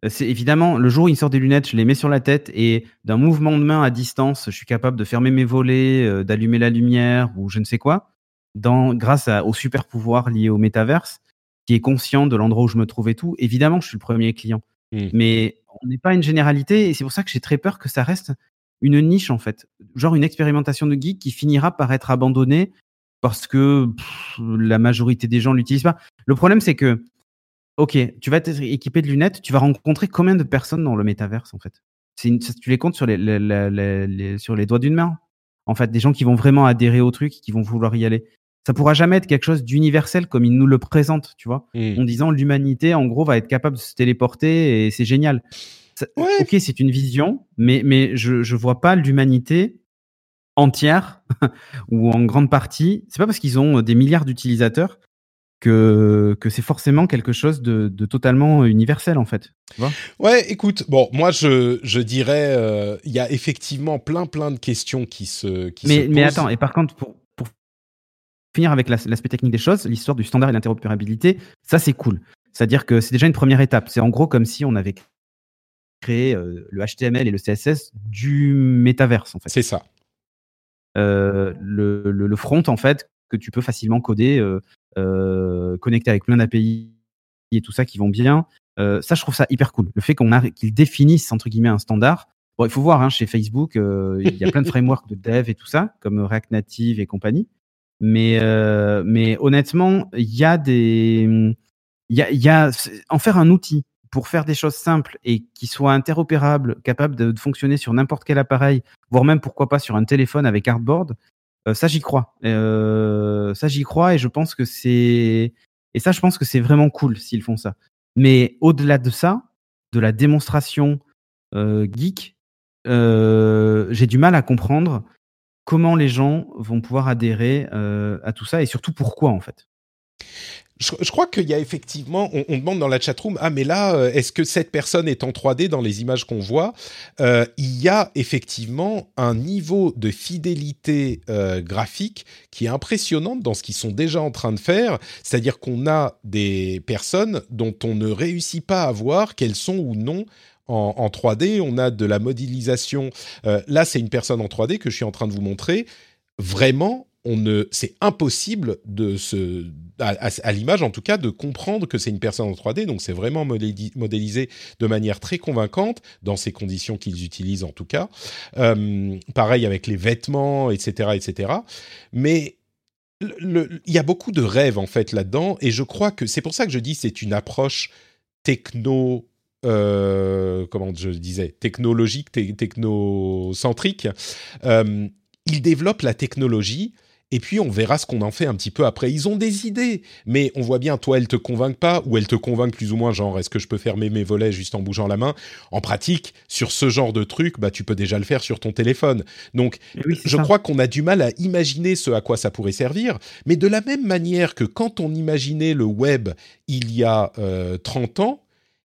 c'est évidemment le jour où il sort des lunettes, je les mets sur la tête et d'un mouvement de main à distance, je suis capable de fermer mes volets, euh, d'allumer la lumière ou je ne sais quoi, dans grâce à- au super pouvoir lié au métaverse, qui est conscient de l'endroit où je me trouve et tout. Évidemment, je suis le premier client. Mm. Mais on n'est pas une généralité et c'est pour ça que j'ai très peur que ça reste une niche en fait, genre une expérimentation de geek qui finira par être abandonnée parce que pff, la majorité des gens l'utilisent pas. Le problème c'est que ok, tu vas être équipé de lunettes, tu vas rencontrer combien de personnes dans le métaverse en fait? Une- Tu les comptes sur les, les- les- les- les- sur les doigts d'une main? En fait, des gens qui vont vraiment adhérer au truc, qui vont vouloir y aller. Ça pourra jamais être quelque chose d'universel comme ils nous le présentent, tu vois Mm. en disant l'humanité en gros va être capable de se téléporter et c'est génial. Ça- Ouais. Ok, c'est une vision, mais mais je je vois pas l'humanité entière ou en grande partie. C'est pas parce qu'ils ont des milliards d'utilisateurs que que c'est forcément quelque chose de, de totalement universel en fait. Ouais, écoute, bon, moi je, je dirais, euh, il y a effectivement plein plein de questions qui se qui Mais se mais posent. attends, et par contre pour finir avec l'as- l'aspect technique des choses, l'histoire du standard et l'interopérabilité, ça c'est cool. C'est-à-dire que c'est déjà une première étape. C'est en gros comme si on avait créé euh, le HTML et le CSS du métaverse en fait. C'est ça. euh, le, le, le front en fait que tu peux facilement coder, euh, connecter avec plein d'API et tout ça qui vont bien. Ça, je trouve ça hyper cool. Le fait qu'on a qu'ils définissent entre guillemets un standard. Bon, il faut voir hein, chez Facebook, euh, il y a plein de frameworks de dev et tout ça, comme React Native et compagnie. Mais euh, mais honnêtement, il y a des, y a, en faire un outil pour faire des choses simples et qui soient interopérables, capables de, fonctionner sur n'importe quel appareil, voire même pourquoi pas sur un téléphone avec Artboard, euh, ça j'y crois. Euh, ça j'y crois et je pense que c'est et ça je pense que c'est vraiment cool s'ils font ça. Mais au-delà de ça, de la démonstration geek, j'ai du mal à comprendre comment les gens vont pouvoir adhérer euh, à tout ça et surtout pourquoi en fait. Je, crois qu'il y a effectivement, on, demande dans la chatroom, ah mais là, euh, est-ce que cette personne est en 3D dans les images qu'on voit Euh, Il y a effectivement un niveau de fidélité graphique qui est impressionnante dans ce qu'ils sont déjà en train de faire. C'est-à-dire qu'on a des personnes dont on ne réussit pas à voir qu'elles sont ou non en, en 3D. On a de la modélisation. Euh, là, c'est une personne en 3D que je suis en train de vous montrer. Vraiment, on ne, c'est impossible de se, à, l'image en tout cas, de comprendre que c'est une personne en 3D. Donc c'est vraiment modéli- modélisé de manière très convaincante dans ces conditions qu'ils utilisent en tout cas. Euh, pareil avec les vêtements, etc., etc. Mais il y a beaucoup de rêves en fait là-dedans, et je crois que c'est pour ça que je dis c'est une approche techno. Euh, comment je disais technologique, technocentrique. Euh, il développe la technologie et puis on verra ce qu'on en fait un petit peu après. Ils ont des idées, mais on voit bien, toi, elles te convainquent pas, ou elles te convainquent plus ou moins, genre, est-ce que je peux fermer mes volets juste en bougeant la main? En pratique, sur ce genre de truc, bah, tu peux déjà le faire sur ton téléphone. Donc, je crois qu'on a du mal à imaginer ce à quoi ça pourrait servir, mais de la même manière que quand on imaginait le web il y a 30 euh, ans,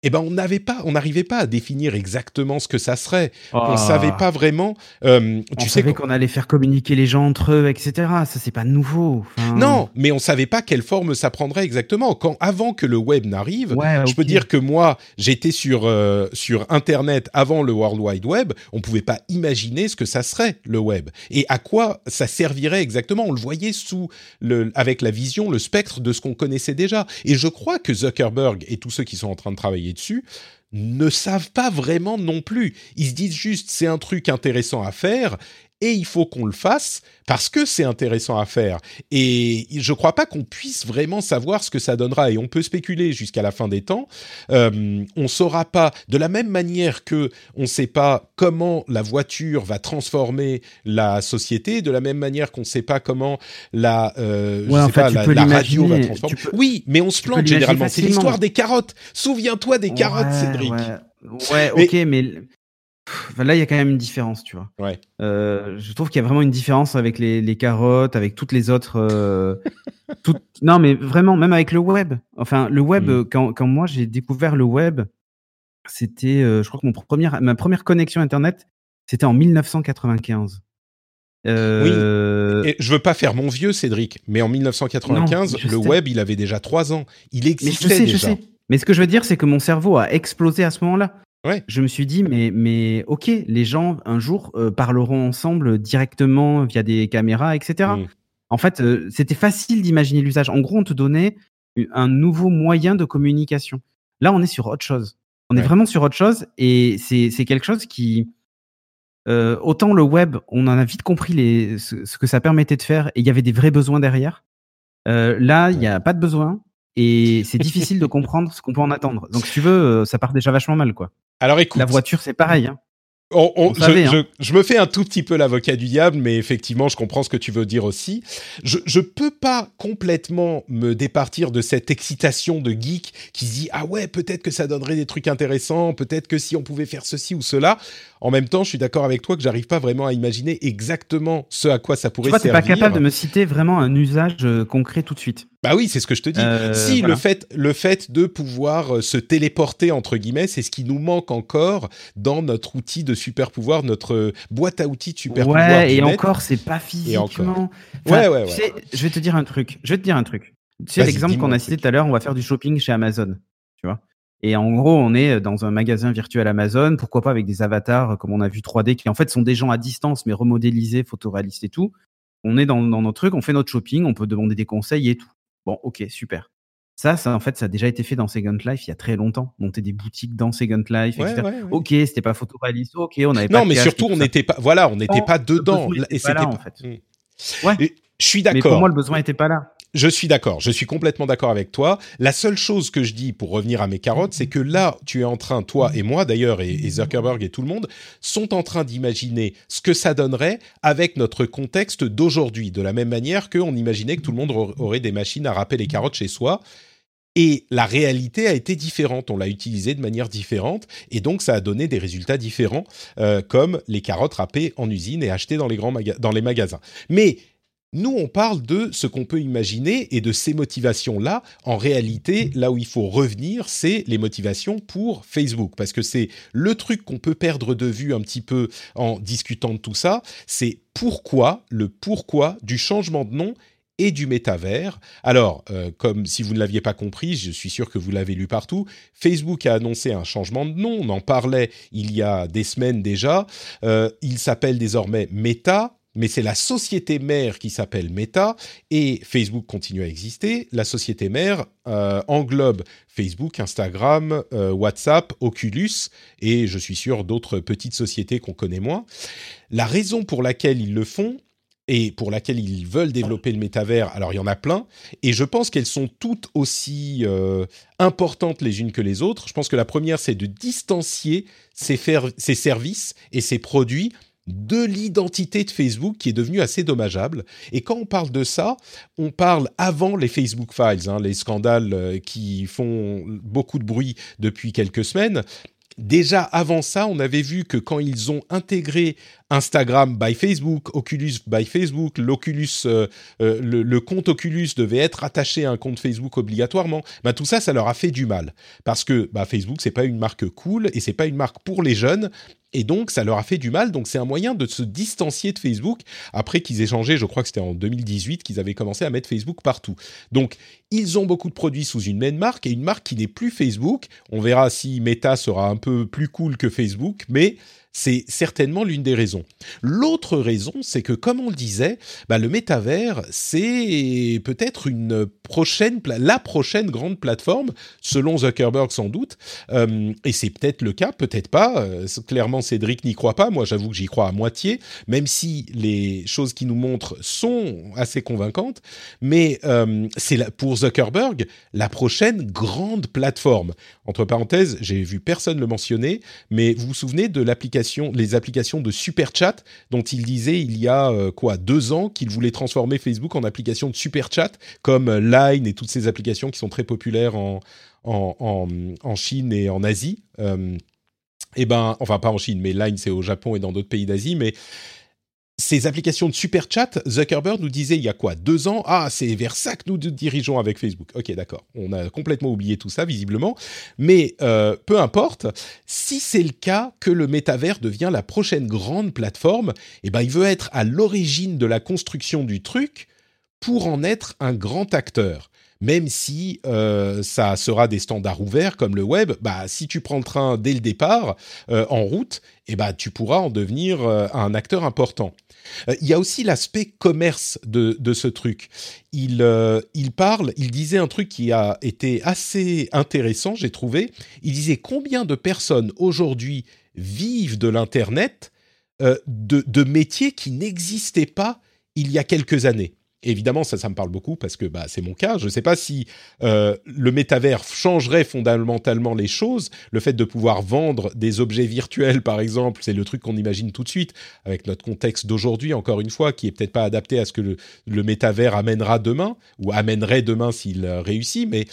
eh ben on n'avait pas, on n'arrivait pas à définir exactement ce que ça serait. On On ah. savait pas vraiment. Euh, tu on sais savait qu'on allait faire communiquer les gens entre eux, etc. Ça c'est pas nouveau. Non, mais on savait pas quelle forme ça prendrait exactement. Quand avant que le web n'arrive, je peux dire que moi j'étais sur euh, sur Internet avant le World Wide Web. On pouvait pas imaginer ce que ça serait le web et à quoi ça servirait exactement? On le voyait sous le avec la vision, le spectre de ce qu'on connaissait déjà. Et je crois que Zuckerberg et tous ceux qui sont en train de travailler dessus ne savent pas vraiment non plus. Ils se disent juste c'est un truc intéressant à faire et il faut qu'on le fasse parce que c'est intéressant à faire. Et je ne crois pas qu'on puisse vraiment savoir ce que ça donnera. Et on peut spéculer jusqu'à la fin des temps. Euh, on ne saura pas, de la même manière que on ne sait pas comment la voiture va transformer la société, de la même manière qu'on ne sait pas comment la, euh, la, radio va transformer. Oui, mais on se plante généralement. C'est l'histoire des carottes. Souviens-toi des carottes, Cédric. Ouais, ok, mais là, il y a quand même une différence, tu vois. Ouais. Euh, je trouve qu'il y a vraiment une différence avec les, carottes, avec toutes les autres. Euh, non, mais vraiment, même avec le web. Enfin, le web, mm. quand, quand, moi j'ai découvert le web, c'était, euh, je crois que mon premier, ma première connexion Internet, c'était en 1995. Oui. Et je veux pas faire mon vieux, Cédric, mais en 1995, le web, il avait déjà trois ans. Il existait mais je sais, déjà. Je sais. Mais ce que je veux dire, c'est que mon cerveau a explosé à ce moment-là. Je me suis dit, mais, mais ok, les gens un jour euh, parleront ensemble directement via des caméras, etc. Mmh. En fait, euh, c'était facile d'imaginer l'usage. En gros, on te donnait un nouveau moyen de communication. Là, on est sur autre chose. On est vraiment sur autre chose et c'est quelque chose qui. Euh, autant le web, on en a vite compris les, ce, que ça permettait de faire et il y avait des vrais besoins derrière. là, il n'y a pas de besoin et c'est difficile de comprendre ce qu'on peut en attendre. Donc, si tu veux, ça part déjà vachement mal, quoi. Alors écoute. La voiture, c'est pareil. Hein. Hein. je, me fais un tout petit peu l'avocat du diable, mais effectivement, je comprends ce que tu veux dire aussi. Je ne peux pas complètement me départir de cette excitation de geek qui se dit ah ouais peut-être que ça donnerait des trucs intéressants, peut-être que si on pouvait faire ceci ou cela. En même temps, je suis d'accord avec toi que j'arrive pas vraiment à imaginer exactement ce à quoi ça pourrait tu vois, servir. Tu pas capable de me citer vraiment un usage euh, concret tout de suite. Bah oui, c'est ce que je te dis. Euh, si le fait, le fait de pouvoir euh, se téléporter entre guillemets, c'est ce qui nous manque encore dans notre outil de super pouvoir, notre boîte à outils de super pouvoir. Ouais, et encore, c'est pas physiquement. ouais, ouais, ouais. je vais te dire un truc. Je vais te dire un truc. Tu sais l'exemple qu'on a cité tout à l'heure, on va faire du shopping chez Amazon. Tu vois. Et en gros, on est dans un magasin virtuel Amazon, pourquoi pas avec des avatars comme on a vu 3D, qui en fait sont des gens à distance, mais remodélisés, photoréalistes et tout. On est dans, dans notre truc, on fait notre shopping, on peut demander des conseils et tout. Bon, ok, super. Ça, ça, en fait, ça a déjà été fait dans Second Life il y a très longtemps. Monter des boutiques dans Second Life, etc. Ok, c'était pas photoréaliste. Ok, on avait pas. Non, mais surtout, on n'était pas. Voilà, on n'était pas dedans. Et c'était en fait. Ouais. je suis d'accord. Mais pour moi, le besoin n'était pas là. Je suis d'accord, je suis complètement d'accord avec toi. La seule chose que je dis pour revenir à mes carottes, c'est que là, tu es en train, toi et moi d'ailleurs, et, Zuckerberg et tout le monde, sont en train d'imaginer ce que ça donnerait avec notre contexte d'aujourd'hui, de la même manière qu'on imaginait que tout le monde aurait des machines à râper les carottes chez soi. Et la réalité a été différente, on l'a utilisé de manière différente, et donc ça a donné des résultats différents, euh, comme les carottes râpées en usine et achetées dans les, grands dans les magasins. Mais nous, on parle de ce qu'on peut imaginer et de ces motivations-là. En réalité, là où il faut revenir, c'est les motivations pour Facebook, parce que c'est le truc qu'on peut perdre de vue un petit peu en discutant de tout ça. C'est pourquoi, le pourquoi du changement de nom et du métavers. Alors, euh, comme si vous ne l'aviez pas compris, je suis sûr que vous l'avez lu partout, Facebook a annoncé un changement de nom, on en parlait il y a des semaines déjà, euh, il s'appelle désormais Meta, mais c'est la société mère qui s'appelle Meta et Facebook continue à exister. La société mère euh, englobe Facebook, Instagram, euh, WhatsApp, Oculus et je suis sûr d'autres petites sociétés qu'on connaît moins. La raison pour laquelle ils le font et pour laquelle ils veulent développer le métavers. Alors il y en a plein, et je pense qu'elles sont toutes aussi euh, importantes les unes que les autres. Je pense que la première, c'est de distancier ces, ces services et ces produits de l'identité de Facebook qui est devenue assez dommageable. Et quand on parle de ça, on parle avant les Facebook Files, hein, les scandales euh, qui font beaucoup de bruit depuis quelques semaines. Déjà avant ça, on avait vu que quand ils ont intégré Instagram by Facebook, Oculus by Facebook, l'Oculus, euh, euh, le, compte Oculus devait être attaché à un compte Facebook obligatoirement. Bah, tout ça, ça leur a fait du mal parce que bah, Facebook c'est pas une marque cool et c'est pas une marque pour les jeunes et donc, ça leur a fait du mal. Donc, c'est un moyen de se distancier de Facebook après qu'ils aient changé. Je crois que c'était en 2018 qu'ils avaient commencé à mettre Facebook partout. Donc, ils ont beaucoup de produits sous une même marque et une marque qui n'est plus Facebook. On verra si Meta sera un peu plus cool que Facebook, mais c'est certainement l'une des raisons. L'autre raison, c'est que, comme on le disait, bah, le métavers, c'est peut-être une prochaine, la prochaine grande plateforme, selon Zuckerberg sans doute. Euh, et c'est peut-être le cas, peut-être pas. Euh, clairement, Cédric n'y croit pas. Moi, j'avoue que j'y crois à moitié, même si les choses qu'il nous montre sont assez convaincantes. Mais euh, c'est pour Zuckerberg la prochaine grande plateforme. Entre parenthèses, j'ai vu personne le mentionner, mais vous vous souvenez de l'application les applications de super chat dont il disait il y a euh, quoi deux ans qu'il voulait transformer Facebook en application de super chat comme euh, Line et toutes ces applications qui sont très populaires en, en, Chine et en Asie. Euh, eh ben, enfin pas en Chine, mais Line c'est au Japon et dans d'autres pays d'Asie, mais ces applications de super chat, Zuckerberg nous disait il y a quoi deux ans, ah c'est vers ça que nous dirigeons avec Facebook. Ok d'accord, on a complètement oublié tout ça visiblement, mais euh, peu importe. Si c'est le cas que le métavers devient la prochaine grande plateforme, eh ben il veut être à l'origine de la construction du truc pour en être un grand acteur même si euh, ça sera des standards ouverts comme le web, bah, si tu prends le train dès le départ euh, en route, eh bah, tu pourras en devenir euh, un acteur important. Il y a aussi l'aspect commerce de, de, ce truc. Il, il parle, il disait un truc qui a été assez intéressant, j'ai trouvé. Il disait combien de personnes aujourd'hui vivent de l'Internet de, de métiers qui n'existaient pas il y a quelques années? Évidemment, ça, ça me parle beaucoup parce que bah, c'est mon cas. Je ne sais pas si euh, le métavers changerait fondamentalement les choses. Le fait de pouvoir vendre des objets virtuels, par exemple, c'est le truc qu'on imagine tout de suite avec notre contexte d'aujourd'hui, encore une fois, qui est peut-être pas adapté à ce que le, le métavers amènera demain ou amènerait demain s'il euh, réussit. Mais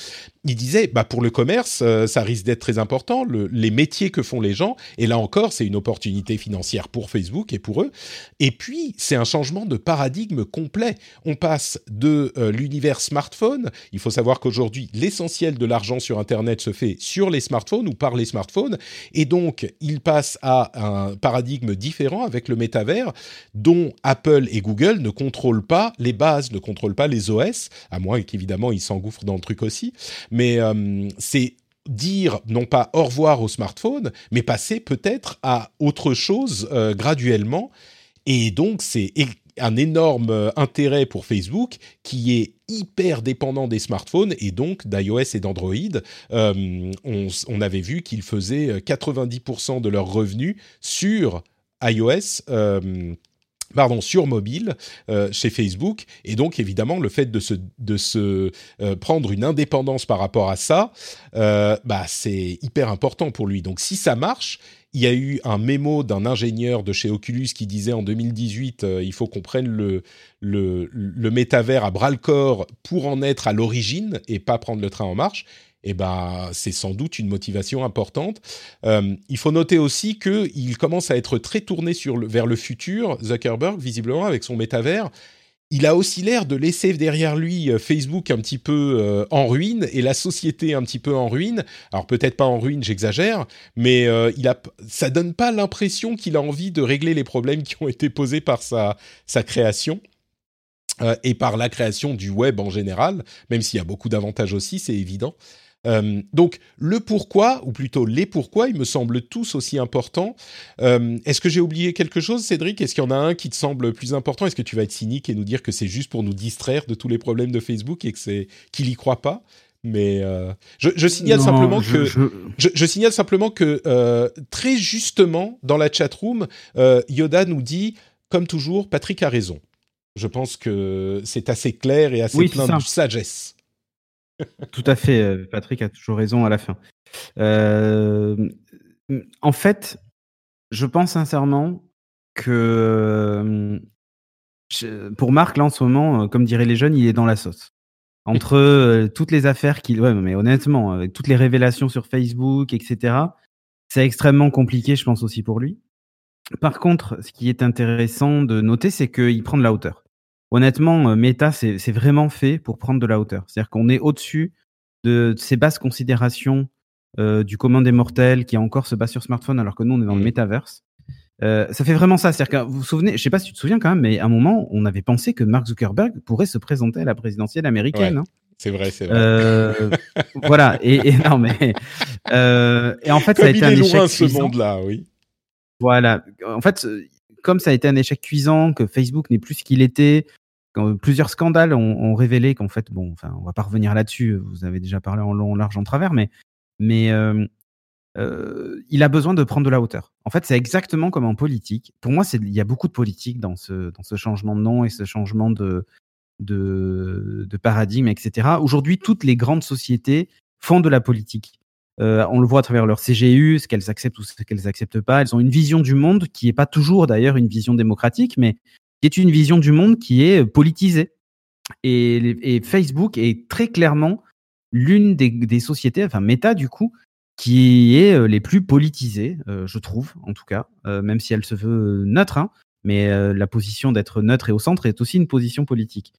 il disait, bah, pour le commerce, euh, ça risque d'être très important, le, les métiers que font les gens. Et là encore, c'est une opportunité financière pour Facebook et pour eux. Et puis, c'est un changement de paradigme complet. Passe de euh, l'univers smartphone. Il faut savoir qu'aujourd'hui, l'essentiel de l'argent sur Internet se fait sur les smartphones ou par les smartphones. Et donc, il passe à un paradigme différent avec le métavers, dont Apple et Google ne contrôlent pas les bases, ne contrôlent pas les OS, à moins qu'évidemment ils s'engouffrent dans le truc aussi. Mais euh, c'est dire non pas au revoir au smartphone, mais passer peut-être à autre chose euh, graduellement. Et donc, c'est un énorme euh, intérêt pour Facebook qui est hyper dépendant des smartphones et donc d'iOS et d'Android. Euh, on, avait vu qu'ils faisaient 90% de leurs revenus sur iOS. Euh, pardon, sur mobile chez Facebook. Et donc, évidemment, le fait de se, de se prendre une indépendance par rapport à ça, bah, c'est hyper important pour lui. Donc, si ça marche, il y a eu un mémo d'un ingénieur de chez Oculus qui disait en 2018 euh, il faut qu'on prenne le, le, le métavers à bras le corps pour en être à l'origine et pas prendre le train en marche. Eh ben, c'est sans doute une motivation importante. Euh, il faut noter aussi qu'il commence à être très tourné vers le futur, Zuckerberg, visiblement, avec son métavers il a aussi l'air de laisser derrière lui euh, Facebook un petit peu euh, en ruine et la société un petit peu en ruine. Alors peut-être pas en ruine, j'exagère, mais euh, il ça donne pas l'impression qu'il a envie de régler les problèmes qui ont été posés par sa, sa création. et par la création du web en général, même s'il y a beaucoup d'avantages aussi, c'est évident. Euh, donc le pourquoi, ou plutôt les pourquoi, ils me semblent tous aussi importants. Euh, est-ce que j'ai oublié quelque chose, Cédric? Est-ce qu'il y en a un qui te semble plus important? Est-ce que tu vas être cynique et nous dire que c'est juste pour nous distraire de tous les problèmes de Facebook et que qu'il y croit pas? Mais euh, je, signale simplement que je... signale simplement que très justement dans la chat room, Yoda nous dit comme toujours, Patrick a raison. Je pense que c'est assez clair et assez plein de sagesse. Tout à fait, euh, Patrick a toujours raison à la fin. Euh, en fait, je pense sincèrement que pour Marc, là en ce moment, comme diraient les jeunes, il est dans la sauce. Entre toutes les affaires qu'il. Ouais, mais honnêtement, avec toutes les révélations sur Facebook, etc., c'est extrêmement compliqué, je pense aussi pour lui. Par contre, ce qui est intéressant de noter, c'est qu'il prend de la hauteur. Honnêtement, Meta, c'est vraiment fait pour prendre de la hauteur. C'est-à-dire qu'on est au-dessus de, ces basses considérations du commun des mortels qui encore se base sur smartphone alors que nous, on est dans le mmh. métaverse. ça fait vraiment ça. C'est-à-dire que vous vous souvenez, je sais pas si tu te souviens quand même, mais à un moment, on avait pensé que Mark Zuckerberg pourrait se présenter à la présidentielle américaine. Hein. C'est vrai, c'est vrai. Euh, voilà. Et, et, non, mais euh, et en fait, ça a été un échec ce monde-là, oui. Voilà. En fait, comme ça a été un échec cuisant, que Facebook n'est plus ce qu'il était, plusieurs scandales ont, révélé qu'en fait, bon, enfin, on va pas revenir là-dessus. Vous avez déjà parlé en long, large, en travers, mais mais euh, euh, il a besoin de prendre de la hauteur. En fait, c'est exactement comme en politique. Pour moi, il y a beaucoup de politique dans ce, dans ce changement de nom et ce changement de, de paradigme, etc. Aujourd'hui, toutes les grandes sociétés font de la politique. Euh, on le voit à travers leur CGU, ce qu'elles acceptent ou ce qu'elles n'acceptent pas. Elles ont une vision du monde qui n'est pas toujours d'ailleurs une vision démocratique, mais qui est une vision du monde qui est politisée. Et, Facebook est très clairement l'une des, sociétés, enfin Meta du coup, qui est euh, les plus politisées, euh, je trouve, en tout cas, même si elle se veut neutre, hein, mais la position d'être neutre et au centre est aussi une position politique.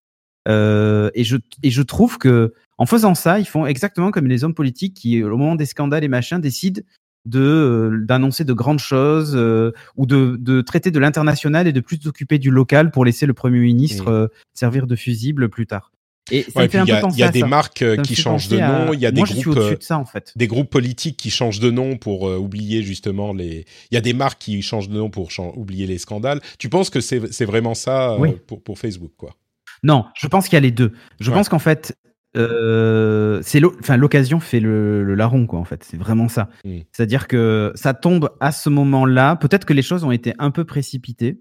Et, je, et je trouve que en faisant ça, ils font exactement comme les hommes politiques qui, au moment des scandales et machin, décident de euh, d'annoncer de grandes choses euh, ou de, de, traiter de l'international et de plus s'occuper du local pour laisser le premier ministre euh, servir de fusible plus tard. Et ça me fait un peu penser Il y a, des marques qui changent de nom, il y a des groupes, de ça, en fait. des groupes politiques qui changent de nom pour oublier justement les. Il y a des marques qui changent de nom pour oublier les scandales. Tu penses que c'est vraiment ça pour, pour Facebook, quoi? Non, je pense qu'il y a les deux. Je pense qu'en fait, euh, c'est l'occasion fait le, larron quoi en fait c'est vraiment ça mm. c'est à dire que ça tombe à ce moment là peut-être que les choses ont été un peu précipitées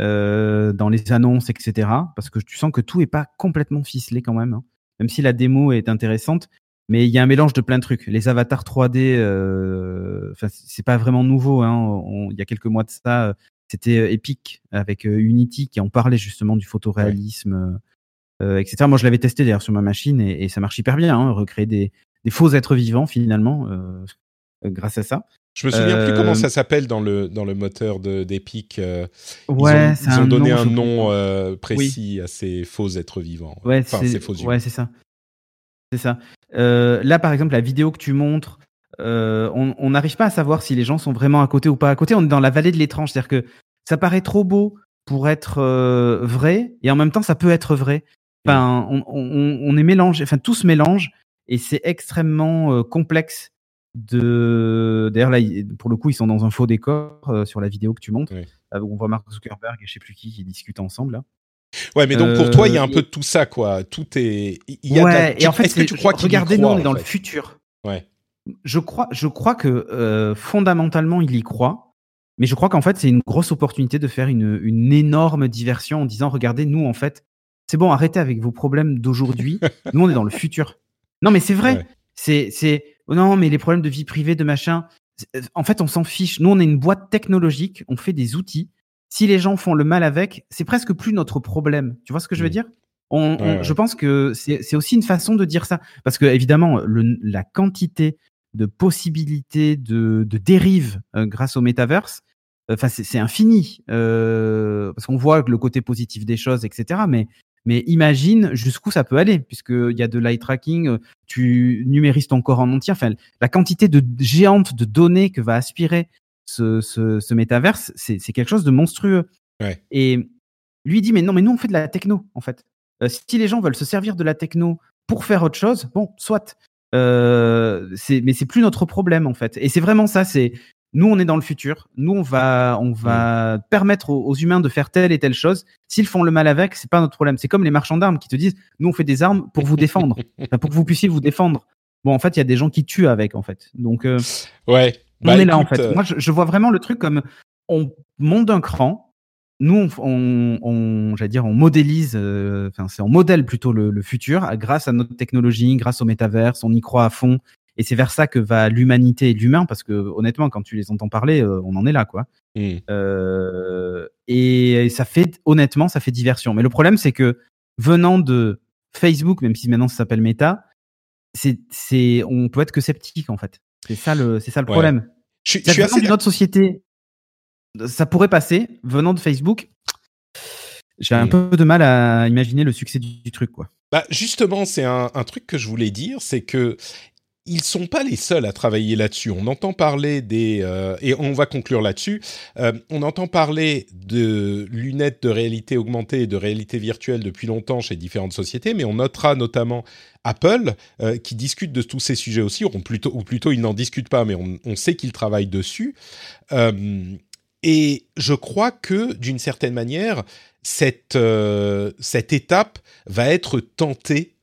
euh, dans les annonces etc parce que tu sens que tout est pas complètement ficelé quand même hein. même si la démo est intéressante mais il y a un mélange de plein de trucs les avatars 3D euh, c'est pas vraiment nouveau hein. il y a quelques mois de ça c'était Epic avec Unity qui en parlait justement du photoréalisme euh, etc. Moi, je l'avais testé d'ailleurs sur ma machine et, ça marche hyper bien. Hein, recréer des, faux êtres vivants finalement euh, euh, grâce à ça. Je me souviens plus comment ça s'appelle dans le dans le moteur d'Epic. Euh, ouais, ils ont, donné un nom précis à ces faux êtres vivants. Ouais, c'est faux ouais, c'est ça. C'est ça. là, par exemple, la vidéo que tu montres, on n'arrive pas à savoir si les gens sont vraiment à côté ou pas à côté. On est dans la vallée de l'étrange, c'est-à-dire que ça paraît trop beau pour être vrai et en même temps ça peut être vrai. Enfin, on, on, on, est mélangé, enfin tout se mélange et c'est extrêmement euh, complexe. De d'ailleurs là, pour le coup, ils sont dans un faux décor euh, sur la vidéo que tu montres. Euh, on voit Mark Zuckerberg et je sais plus qui qui discutent ensemble là. Ouais, mais donc pour toi, il y a un peu de tout ça, quoi. Tout est. Il y a ouais, et en fait, est-ce que tu crois regardez, nous, on est dans le futur. Ouais. Je crois, je crois que fondamentalement, il y croit. Mais je crois qu'en fait, c'est une grosse opportunité de faire une, une énorme diversion en disant, regardez, nous, en fait, c'est bon, arrêtez avec vos problèmes d'aujourd'hui. Nous, on est dans le futur. Non, mais c'est vrai. C'est, c'est, oh non, mais les problèmes de vie privée, de machin. Euh, en fait, on s'en fiche. Nous, on est une boîte technologique. On fait des outils. Si les gens font le mal avec, c'est presque plus notre problème. Tu vois ce que je veux dire? On, Je pense que c'est aussi une façon de dire ça. Parce que, évidemment, la quantité de possibilités de, de dérives euh, grâce au métaverse, euh, enfin, c'est infini. parce qu'on voit le côté positif des choses, etc. Mais mais imagine jusqu'où ça peut aller, puisqu'il y a de l'eye tracking, euh, tu numérises ton corps en entier. Enfin, la quantité de géante de données que va aspirer ce, ce, ce métaverse, c'est quelque chose de monstrueux. Et lui dit, mais non, mais nous, on fait de la techno, en fait. Euh, si les gens veulent se servir de la techno pour faire autre chose, bon, soit. Euh, mais c'est plus notre problème, en fait. Et c'est vraiment ça, c'est nous, on est dans le futur. Nous, on va, on va permettre aux, humains de faire telle et telle chose. S'ils font le mal avec, c'est pas notre problème. C'est comme les marchands d'armes qui te disent, nous, on fait des armes pour vous défendre, pour que vous puissiez vous défendre. Bon, en fait, il y a des gens qui tuent avec, en fait. Donc, euh, ouais. on bah, est là, en fait. Euh, Moi, je, vois vraiment le truc comme on monte d'un cran. Nous, on, on, dire, on modélise, euh, enfin, c'est on modèle plutôt le, le, futur grâce à notre technologie, grâce au métaverse, on y croit à fond. Et c'est vers ça que va l'humanité et l'humain, parce que honnêtement, quand tu les entends parler, euh, on en est là, quoi. Mm. Euh, et ça fait, honnêtement, ça fait diversion. Mais le problème, c'est que venant de Facebook, même si maintenant ça s'appelle Meta, c'est, c'est, on peut être que sceptique en fait. C'est ça le, c'est ça le Ouais. problème. Je, suis- je suis assez autre société, ça pourrait passer. Venant de Facebook, j'ai un peu de mal à imaginer le succès du, du truc, quoi. Bah justement, c'est un, un truc que je voulais dire, c'est que ils sont pas les seuls à travailler là-dessus. On entend parler des euh, et on va conclure là-dessus. Euh, on entend parler de lunettes de réalité augmentée et de réalité virtuelle depuis longtemps chez différentes sociétés, mais on notera notamment Apple euh, qui discute de tous ces sujets aussi, ou plutôt, ou plutôt ils n'en discutent pas, mais on, on sait qu'ils travaillent dessus. Et je crois que d'une certaine manière, cette, euh, cette étape va être tentée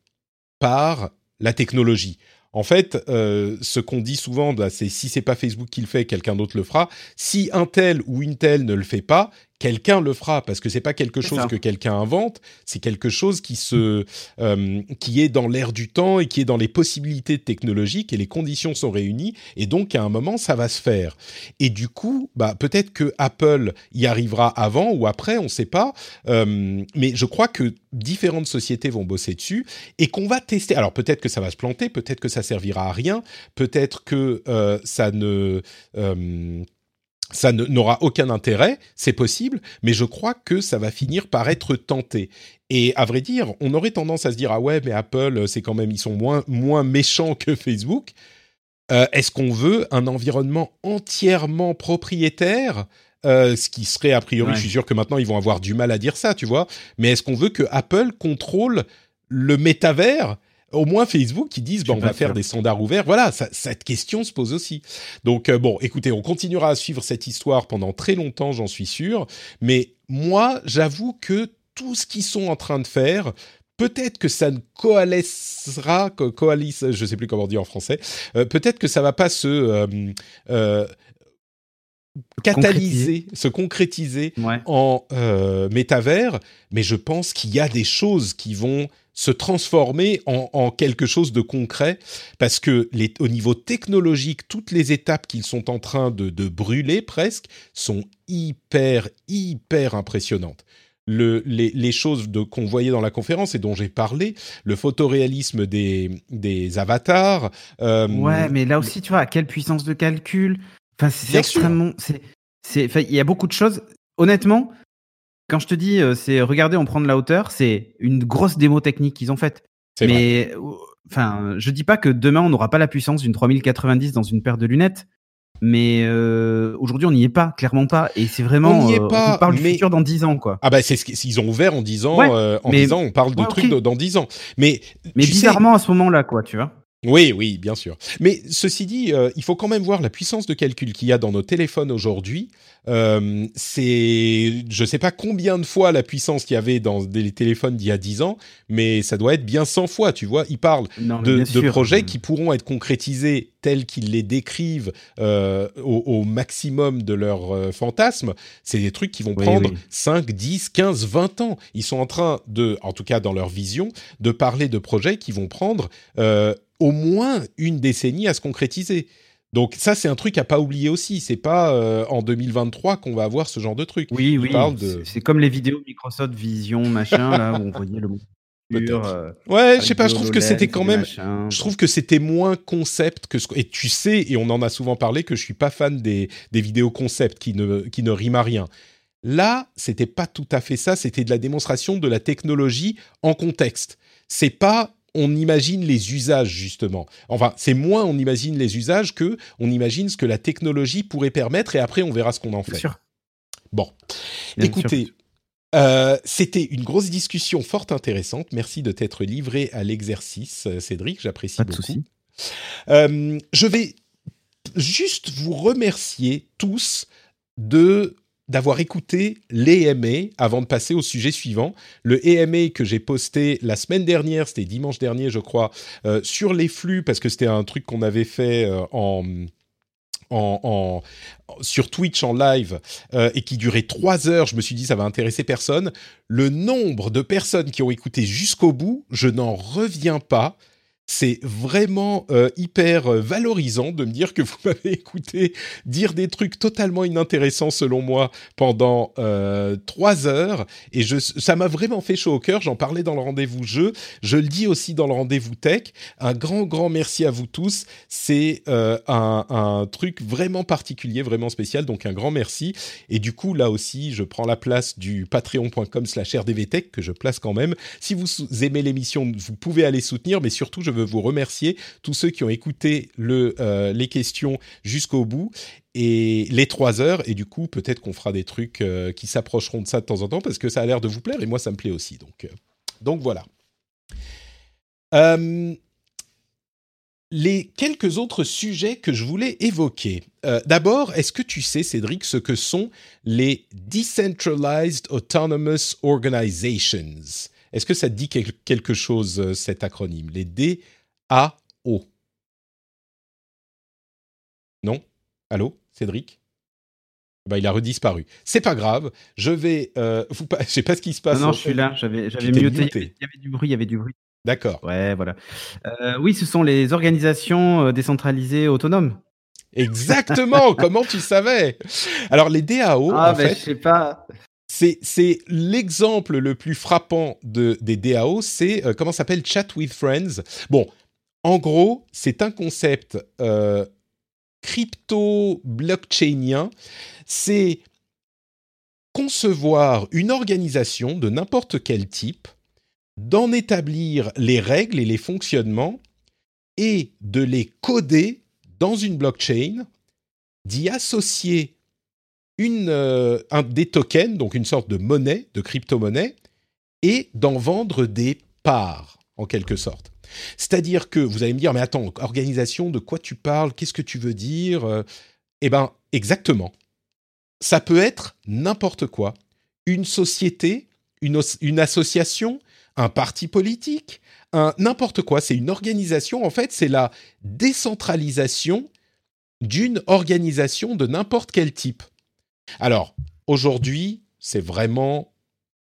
par la technologie. En fait, euh, ce qu'on dit souvent, bah, c'est si c'est pas Facebook qui le fait, quelqu'un d'autre le fera. Si un tel ou une telle ne le fait pas, quelqu'un le fera parce que c'est pas quelque chose que quelqu'un invente, c'est quelque chose qui se euh, qui est dans l'air du temps et qui est dans les possibilités technologiques et les conditions sont réunies et donc à un moment ça va se faire. Et du coup, bah peut-être que Apple y arrivera avant ou après, on ne sait pas. Euh, mais je crois que différentes sociétés vont bosser dessus et qu'on va tester. Alors peut-être que ça va se planter, peut-être que ça servira à rien, peut-être que euh, ça ne euh, ça n'aura aucun intérêt, c'est possible, mais je crois que ça va finir par être tenté. Et à vrai dire, on aurait tendance à se dire ah ouais, mais Apple, c'est quand même ils sont moins moins méchants que Facebook. Euh, Est-ce qu'on veut un environnement entièrement propriétaire? Euh, ce qui serait a priori, Ouais. je suis sûr que maintenant ils vont avoir du mal à dire ça, tu vois. Mais est-ce qu'on veut que Apple contrôle le métavers? Au moins Facebook qui disent suis on va faire des standards ouverts. Voilà, ça- cette question se pose aussi. Donc euh, bon, écoutez, on continuera à suivre cette histoire pendant très longtemps, j'en suis sûr. Mais moi, j'avoue que tout ce qu'ils sont en train de faire, peut-être que ça ne coalescera, co- coalice, je sais plus comment on dit en français. euh, peut-être que ça va pas se euh, catalyser, se concrétiser Ouais. en euh, métavers, mais je pense qu'il y a des choses qui vont se transformer en, en quelque chose de concret, parce que les, au niveau technologique, toutes les étapes qu'ils sont en train de, de brûler presque sont hyper, hyper impressionnantes. Le, les, les choses de- qu'on voyait dans la conférence et dont j'ai parlé, le photoréalisme des, des avatars. euh, Ouais, mais là aussi, tu vois, à quelle puissance de calcul Enfin, c'est extrêmement. Il y a beaucoup de choses. Honnêtement, quand je te dis, euh, c'est regardez, on prend de la hauteur, c'est une grosse démo technique qu'ils ont faite. Mais, euh, enfin, je dis pas que demain on n'aura pas la puissance d'une 3090 dans une paire de lunettes. Mais euh, aujourd'hui, on n'y est pas, clairement pas. Et c'est vraiment. On n'y est euh, pas, on parle mais- du futur dans 10 ans, quoi. Ah bah c'est ce qu'ils ont ouvert en disant, Ouais, euh, en mais- disant on parle de Ouais, trucs dans 10 ans. Mais, Mais tu sais- bizarrement, à ce moment-là, quoi, tu vois. Oui, oui, bien sûr. Mais ceci dit, il faut quand même voir la puissance de calcul qu'il y a dans nos téléphones aujourd'hui. Euh, c'est, je sais pas combien de fois la puissance qu'il y avait dans des téléphones d'il y a 10 ans, mais ça doit être bien 100 fois, tu vois. Ils parlent Non, de, projets qui pourront être concrétisés tels qu'ils les décrivent euh, au, au maximum de leur euh, fantasme. C'est des trucs qui vont Oui, prendre oui. 5, 10, 15, 20 ans. Ils sont en train de, en tout cas dans leur vision, de parler de projets qui vont prendre euh, au moins une décennie à se concrétiser. Donc ça, c'est un truc à pas oublier aussi. C'est pas euh, en 2023 qu'on va avoir ce genre de truc. Oui, oui. de- C'est- comme les vidéos Microsoft Vision, machin, là, où on voyait le futur, euh, Ouais, je sais pas. Je trouve que c'était et quand même. machins. Je trouve que c'était moins concept que ce et tu sais et on en a souvent parlé que je suis pas fan des, des vidéos concept qui ne qui ne riment à rien. Là, c'était pas tout à fait ça, c'était de la démonstration de la technologie en contexte. C'est pas on imagine les usages justement. Enfin, c'est moins on imagine les usages que on imagine ce que la technologie pourrait permettre et après on verra ce qu'on en Bien fait. sûr. Bon, Bien écoutez, sûr. euh, c'était une grosse discussion fort intéressante. Merci de t'être livré à l'exercice, euh, Cédric, j'apprécie beaucoup. souci. Euh, je vais juste vous remercier tous de d'avoir écouté l'EMA avant de passer au sujet suivant. Le EMA que j'ai posté la semaine dernière, c'était dimanche dernier je crois, euh, sur les flux, parce que c'était un truc qu'on avait fait euh, en sur Twitch en live euh, et qui durait trois heures, je me suis dit ça va intéresser personne. Le nombre de personnes qui ont écouté jusqu'au bout, je n'en reviens pas c'est vraiment euh, hyper euh, valorisant de me dire que vous m'avez écouté dire des trucs totalement inintéressants selon moi pendant euh, trois heures et je, ça m'a vraiment fait chaud au cœur. J'en parlais dans le rendez-vous jeu, je le dis aussi dans le rendez-vous tech. Un grand grand merci à vous tous. C'est un, un, truc vraiment particulier, vraiment spécial. Donc un grand merci. Et du coup là aussi, je prends la place du patreon.com/rdvtech que je place quand même. Si vous aimez l'émission, vous pouvez aller soutenir, mais surtout je veux vous remercier, tous ceux qui ont écouté euh, les questions jusqu'au bout et les trois heures. Et du coup, peut-être qu'on fera des trucs euh, qui s'approcheront de ça de temps en temps parce que ça a l'air de vous plaire et moi, ça me plaît aussi. Donc, euh, donc voilà. les quelques autres sujets que je voulais évoquer. D'abord, est-ce que tu sais, Cédric, ce que sont les Decentralized Autonomous Organizations? Est-ce que ça te dit quelque chose, euh, cet acronyme? Les DAO Non? Allô? Cédric? Bah, il a redisparu. C'est pas grave. Je vais. Euh, vous Je sais pas ce qui se passe. Non, non je suis là. J'avais, j'avais muté. Il y avait du bruit. Il y avait du bruit. D'accord. Ouais, voilà. Euh, oui, ce sont les organisations décentralisées autonomes. Exactement. Comment tu savais? Alors les DAO. Ah, en ben, fait, je sais pas c'est l'exemple le plus frappant de, des DAO, c'est euh, comment s'appelle? Chat with Friends. Bon, en gros, c'est un concept euh, crypto-blockchainien. C'est concevoir une organisation de n'importe quel type, d'en établir les règles et les fonctionnements et de les coder dans une blockchain, d'y associer une, euh, un, des tokens, donc une sorte de monnaie, de crypto-monnaie, et d'en vendre des parts, en quelque sorte. C'est-à-dire que vous allez me dire, mais attends, organisation, de quoi tu parles? Qu'est-ce que tu veux dire? Euh, Eh bien, exactement. Ça peut être n'importe quoi. Une société, une, une association, un parti politique, n'importe quoi. C'est une organisation, en fait, c'est la décentralisation d'une organisation de n'importe quel type. Alors, aujourd'hui, c'est vraiment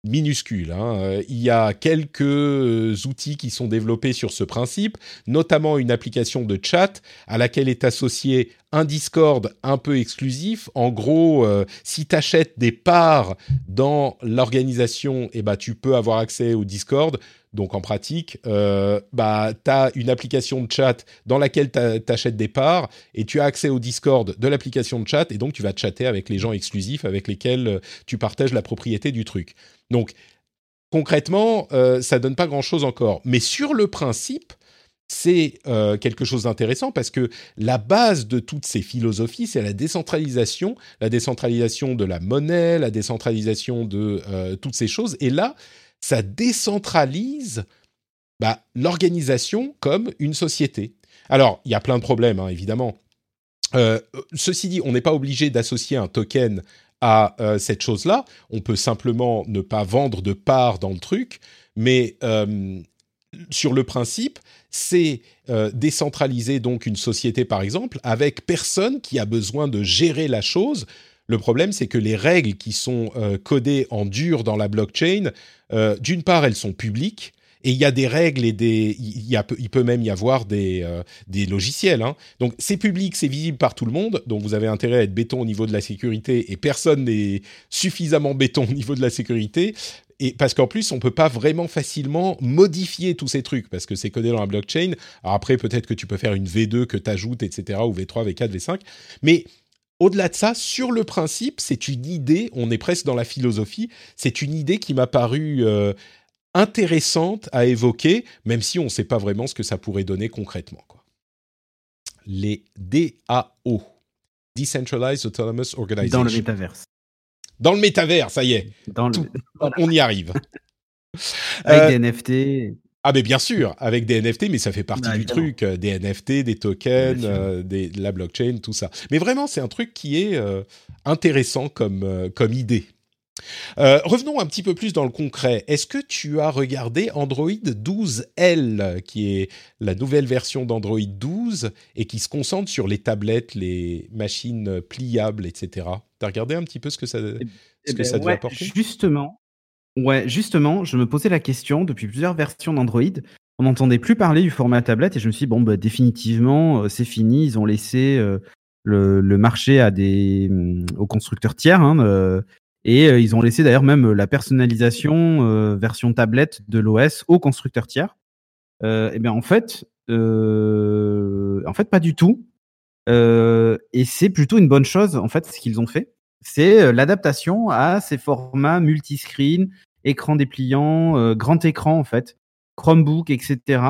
minuscule. Hein. Euh, il y a quelques euh, outils qui sont développés sur ce principe, notamment une application de chat à laquelle est associé un Discord un peu exclusif. En gros, euh, si tu achètes des parts dans l'organisation, eh ben, tu peux avoir accès au Discord. Donc en pratique, euh, bah, tu as une application de chat dans laquelle tu achètes des parts et tu as accès au Discord de l'application de chat et donc tu vas chatter avec les gens exclusifs avec lesquels euh, tu partages la propriété du truc. Donc concrètement, euh, ça donne pas grand-chose encore. Mais sur le principe, c'est euh, quelque chose d'intéressant parce que la base de toutes ces philosophies, c'est la décentralisation, la décentralisation de la monnaie, la décentralisation de toutes ces choses. Et là, ça décentralise bah, l'organisation comme une société. Alors, il y a plein de problèmes, hein, évidemment. Euh, ceci dit, on n'est pas obligé d'associer un token à cette chose-là. On peut simplement ne pas vendre de part dans le truc, mais sur le principe, c'est euh, décentraliser donc une société par exemple avec personne qui a besoin de gérer la chose. Le problème, c'est que les règles qui sont euh, codées en dur dans la blockchain, euh, d'une part, elles sont publiques. Et il y a des règles et des, il, y a, il peut même y avoir des, des logiciels. Hein. Donc c'est public, c'est visible par tout le monde. Donc vous avez intérêt à être béton au niveau de la sécurité et personne n'est suffisamment béton au niveau de la sécurité et parce qu'en plus, on peut pas vraiment facilement modifier tous ces trucs parce que c'est codé dans la blockchain. Après, peut-être que tu peux faire une V2 que tu ajoutes, etc., ou V3, V4, V5. Mais au-delà de ça, sur le principe, c'est une idée, on est presque dans la philosophie, c'est une idée qui m'a paru euh, intéressante à évoquer, même si on ne sait pas vraiment ce que ça pourrait donner concrètement. Quoi. Les DAO, Decentralized Autonomous Organization. Dans le métaverse. Dans le métavers, ça y est. On y arrive. Avec des euh, NFT. Ah mais bien sûr, avec des NFT, mais ça fait partie bah, du truc, euh, des NFT, des tokens, euh, des, de la blockchain, tout ça. Mais vraiment, c'est un truc qui est intéressant comme, comme idée. Euh, revenons un petit peu plus dans le concret. Est-ce que tu as regardé Android 12L, qui est la nouvelle version d'Android 12 et qui se concentre sur les tablettes, les machines pliables, etc. Tu as regardé un petit peu ce que ça, ce Eh que ben ça devait apporter? justement, ouais, justement, je me posais la question depuis plusieurs versions d'Android. On n'entendait plus parler du format tablette et je me suis dit, bon, bah, définitivement, euh, c'est fini. Ils ont laissé euh, le, marché à des, hum, aux constructeurs tiers. hein, euh, et ils ont laissé d'ailleurs même la personnalisation version tablette de l'OS aux constructeurs tiers. Et bien en fait, en fait pas du tout. Et c'est plutôt une bonne chose en fait ce qu'ils ont fait. C'est euh, l'adaptation à ces formats multiscreen, écran dépliant, euh, grand écran en fait, Chromebook, etc.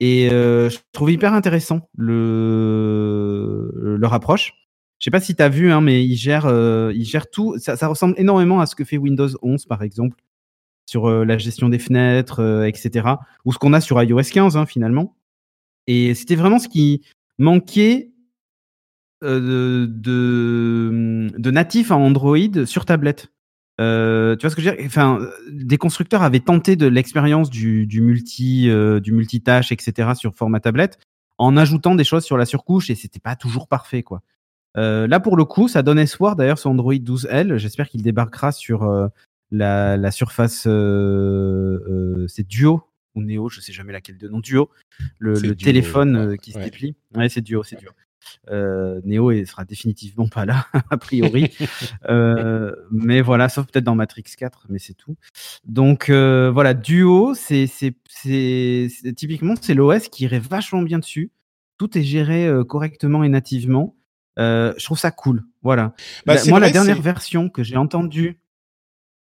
Et euh, je trouve hyper intéressant le leur approche. Je sais pas si tu as vu, hein, mais ils gèrent, ils gèrent tout. Ça, ça ressemble énormément à ce que fait Windows 11, par exemple, sur la gestion des fenêtres, etc. Ou ce qu'on a sur iOS 15, hein, finalement. Et c'était vraiment ce qui manquait de, de, de natif à Android sur tablette. Euh, tu vois ce que je veux dire? Enfin, des constructeurs avaient tenté de l'expérience du, du multi, euh, du multitâche, etc. sur format tablette, en ajoutant des choses sur la surcouche et c'était pas toujours parfait, quoi. Euh, là, pour le coup, ça donne espoir d'ailleurs sur Android 12L. J'espère qu'il débarquera sur euh, la, la surface. Euh, euh, c'est Duo ou Neo, je sais jamais laquelle de nom. Duo, le, C'est le Duo, téléphone ouais. euh, qui se Ouais. déplie. Ouais, c'est Duo, c'est Duo. Euh, Neo il sera définitivement pas là a priori, Euh, mais voilà, sauf peut-être dans Matrix 4, mais c'est tout. Donc euh, voilà, Duo, c'est typiquement c'est l'OS qui irait vachement bien dessus. Tout est géré euh, correctement et nativement. Je trouve ça cool. Voilà. Bah, La- moi, vrai, la dernière version que j'ai entendue,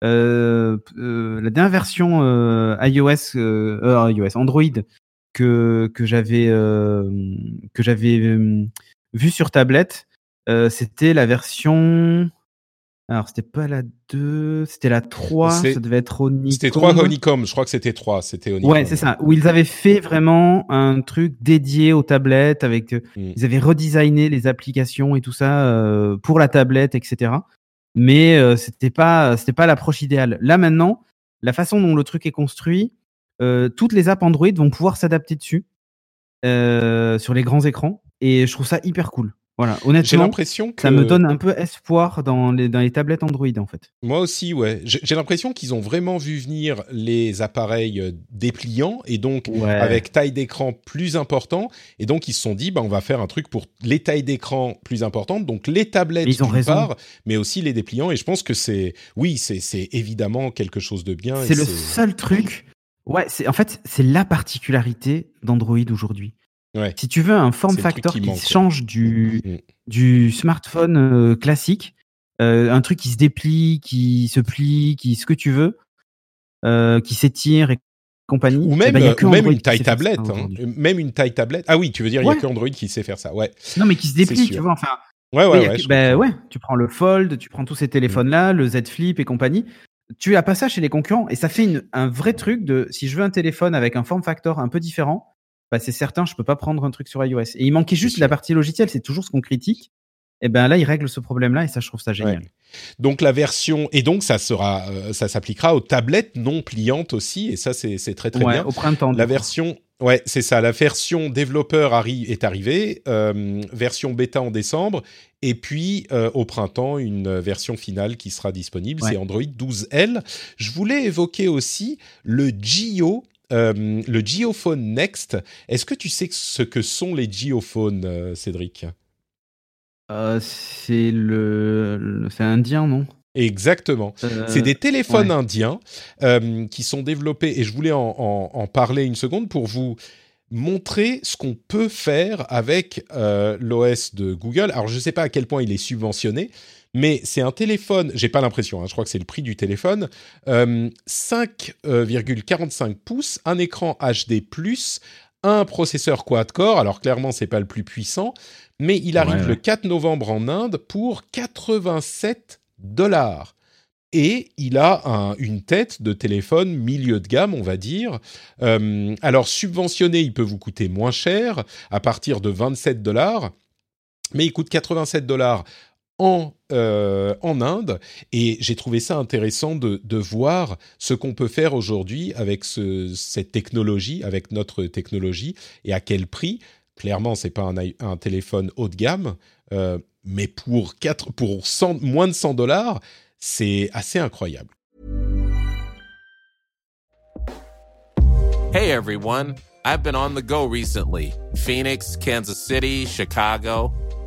euh, euh, la dernière version euh, iOS, iOS, Android que que j'avais euh, que j'avais euh, vu sur tablette, euh, c'était la version. Alors, c'était pas la 2, c'était la 3, C'est- ça devait être Honeycomb. C'était 3 Honeycomb, je crois que c'était 3, c'était Honeycomb. Ouais, c'est ça. Où ils avaient fait vraiment un truc dédié aux tablettes avec. Mm. Ils avaient redesigné les applications et tout ça euh, pour la tablette, etc. Mais euh, c'était pas, c'était pas l'approche idéale. Là maintenant, la façon dont le truc est construit, toutes les apps Android vont pouvoir s'adapter dessus euh, sur les grands écrans et je trouve ça hyper cool. Voilà, J'ai honnêtement, l'impression que ça me donne un peu espoir dans les, dans les tablettes Android en fait. Moi aussi, ouais. J'ai l'impression qu'ils ont vraiment vu venir les appareils euh, dépliants et donc Ouais. avec taille d'écran plus important. Et donc ils se sont dit, bah, on va faire un truc pour les tailles d'écran plus importantes, donc les tablettes ils ont part, mais aussi les dépliants. Et je pense que c'est, oui, c'est évidemment quelque chose de bien. C'est le seul truc. Ouais, c'est en fait c'est la particularité d'Android aujourd'hui. Ouais. Si tu veux un form factor qui qui, manque, change du Mm. du smartphone euh, classique, euh, un truc qui se déplie, qui se plie, qui ce que tu veux, euh, qui s'étire et compagnie. Ou eh même, ben, ou même une taille tablette, hein. même une taille tablette. Ah oui, tu veux dire, il Ouais. y a que Android qui sait faire ça. Ouais, Non, mais qui se déplie, tu vois. Enfin, ouais, ouais. Ouais, que- ben ouais, tu prends le Fold, tu prends tous ces téléphones-là, le Z Flip et compagnie. Tu as pas ça chez les concurrents et ça fait une- un vrai truc de si je veux un téléphone avec un form factor un peu différent, bah c'est certain, je peux pas prendre un truc sur iOS. Et il manquait juste la partie logicielle, c'est toujours ce qu'on critique. Et ben là, il règle ce problème-là et ça, je trouve ça génial. Donc la version et donc ça sera, euh, ça s'appliquera aux tablettes non pliantes aussi. Et ça, c'est très très Ouais, bien. au printemps. La version, ouais, c'est ça. La version développeur arri- est arrivée, euh, version bêta en décembre, et puis euh, au printemps une version finale qui sera disponible. Ouais. C'est Android 12L. Je voulais évoquer aussi le Geo. le Geophone Next, est-ce que tu sais ce que sont les geophones, euh, Cédric? Euh, c'est le, le- c'est indien, non? Exactement. Euh, C'est des téléphones ouais. indiens euh, qui sont développés, et je voulais en, en- en parler une seconde pour vous montrer ce qu'on peut faire avec l'OS de Google. Alors, je ne sais pas à quel point il est subventionné, mais c'est un téléphone, j'ai pas l'impression, hein, je crois que c'est le prix du téléphone, euh, 5,45 pouces, un écran HD+, un processeur quad-core, alors clairement, c'est pas le plus puissant, mais il arrive Ouais, le 4 novembre en Inde pour 87 dollars. Et il a un- une tête de téléphone milieu de gamme, on va dire. Euh, alors subventionné, il peut vous coûter moins cher, à partir de 27 dollars, mais il coûte 87 dollars en, euh, en Inde et j'ai trouvé ça intéressant de, voir ce qu'on peut faire aujourd'hui avec ce, cette technologie, avec notre technologie et à quel prix. Clairement, c'est pas un, téléphone haut de gamme, euh, mais pour, 4, pour 100, moins de 100 dollars, c'est assez incroyable. Hey everyone, I've been on the go recently. Phoenix, Kansas City, Chicago.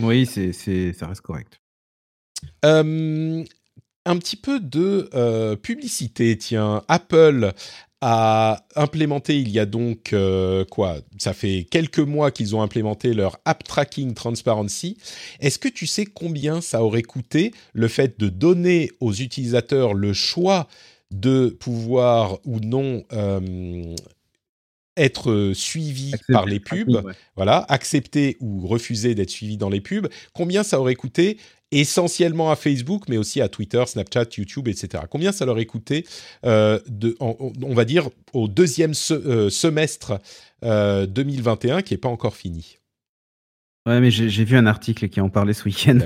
Oui, c'est, ça reste correct. Un petit peu de publicité, tiens. Apple a implémenté il y a donc quoi Ça fait quelques mois qu'ils ont implémenté leur App Tracking Transparency. Est-ce que tu sais combien ça aurait coûté le fait de donner aux utilisateurs le choix de pouvoir ou non être suivi Accepter par les le pubs, ouais. voilà, accepter ou refuser d'être suivi dans les pubs, combien ça aurait coûté essentiellement à Facebook, mais aussi à Twitter, Snapchat, YouTube, etc. Combien ça leur aurait coûté, euh, de, en- on va dire, au deuxième se- euh, semestre euh, 2021, qui n'est pas encore fini? Ouais, mais j'ai, vu un article qui en parlait ce week-end.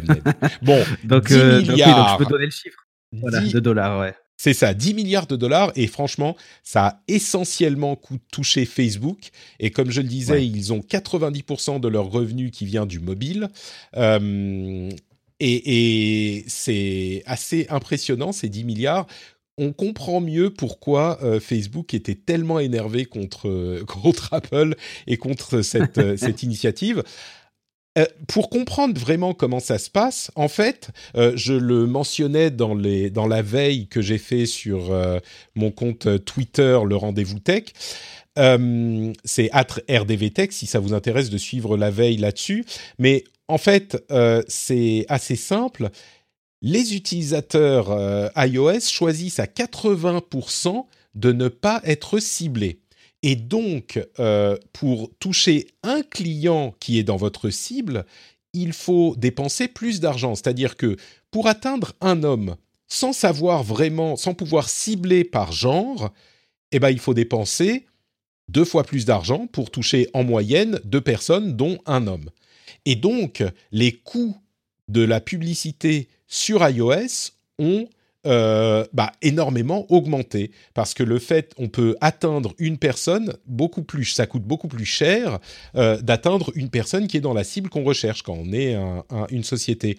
Bon, Donc, 10 euh, donc, oui, donc milliards. je peux donner le chiffre. Voilà, 10 de dollars, ouais. C'est ça, 10 milliards de dollars et franchement, ça a essentiellement touché Facebook et comme je le disais, Ouais. ils ont 90% de leurs revenus qui vient du mobile Euh, et, et c'est assez impressionnant ces 10 milliards. On comprend mieux pourquoi euh, Facebook était tellement énervé contre, euh, contre Apple et contre cette, euh, cette initiative. Euh, pour comprendre vraiment comment ça se passe, en fait, euh, je le mentionnais dans, la veille que j'ai fait sur euh, mon compte Twitter, le rendez-vous tech. C'est @rdvtech si ça vous intéresse de suivre la veille là-dessus. Mais en fait, c'est assez simple. Les utilisateurs iOS choisissent à 80% de ne pas être ciblés. Et donc, euh, pour toucher un client qui est dans votre cible, il faut dépenser plus d'argent. C'est-à-dire que pour atteindre un homme, sans savoir vraiment, sans pouvoir cibler par genre, eh ben, il faut dépenser deux fois plus d'argent pour toucher en moyenne deux personnes, dont un homme. Et donc, les coûts de la publicité sur iOS ont euh, bah, énormément augmenté. Parce que le fait on peut atteindre une personne beaucoup plus ça coûte beaucoup plus cher euh, d'atteindre une personne qui est dans la cible qu'on recherche quand on est un- un- une société.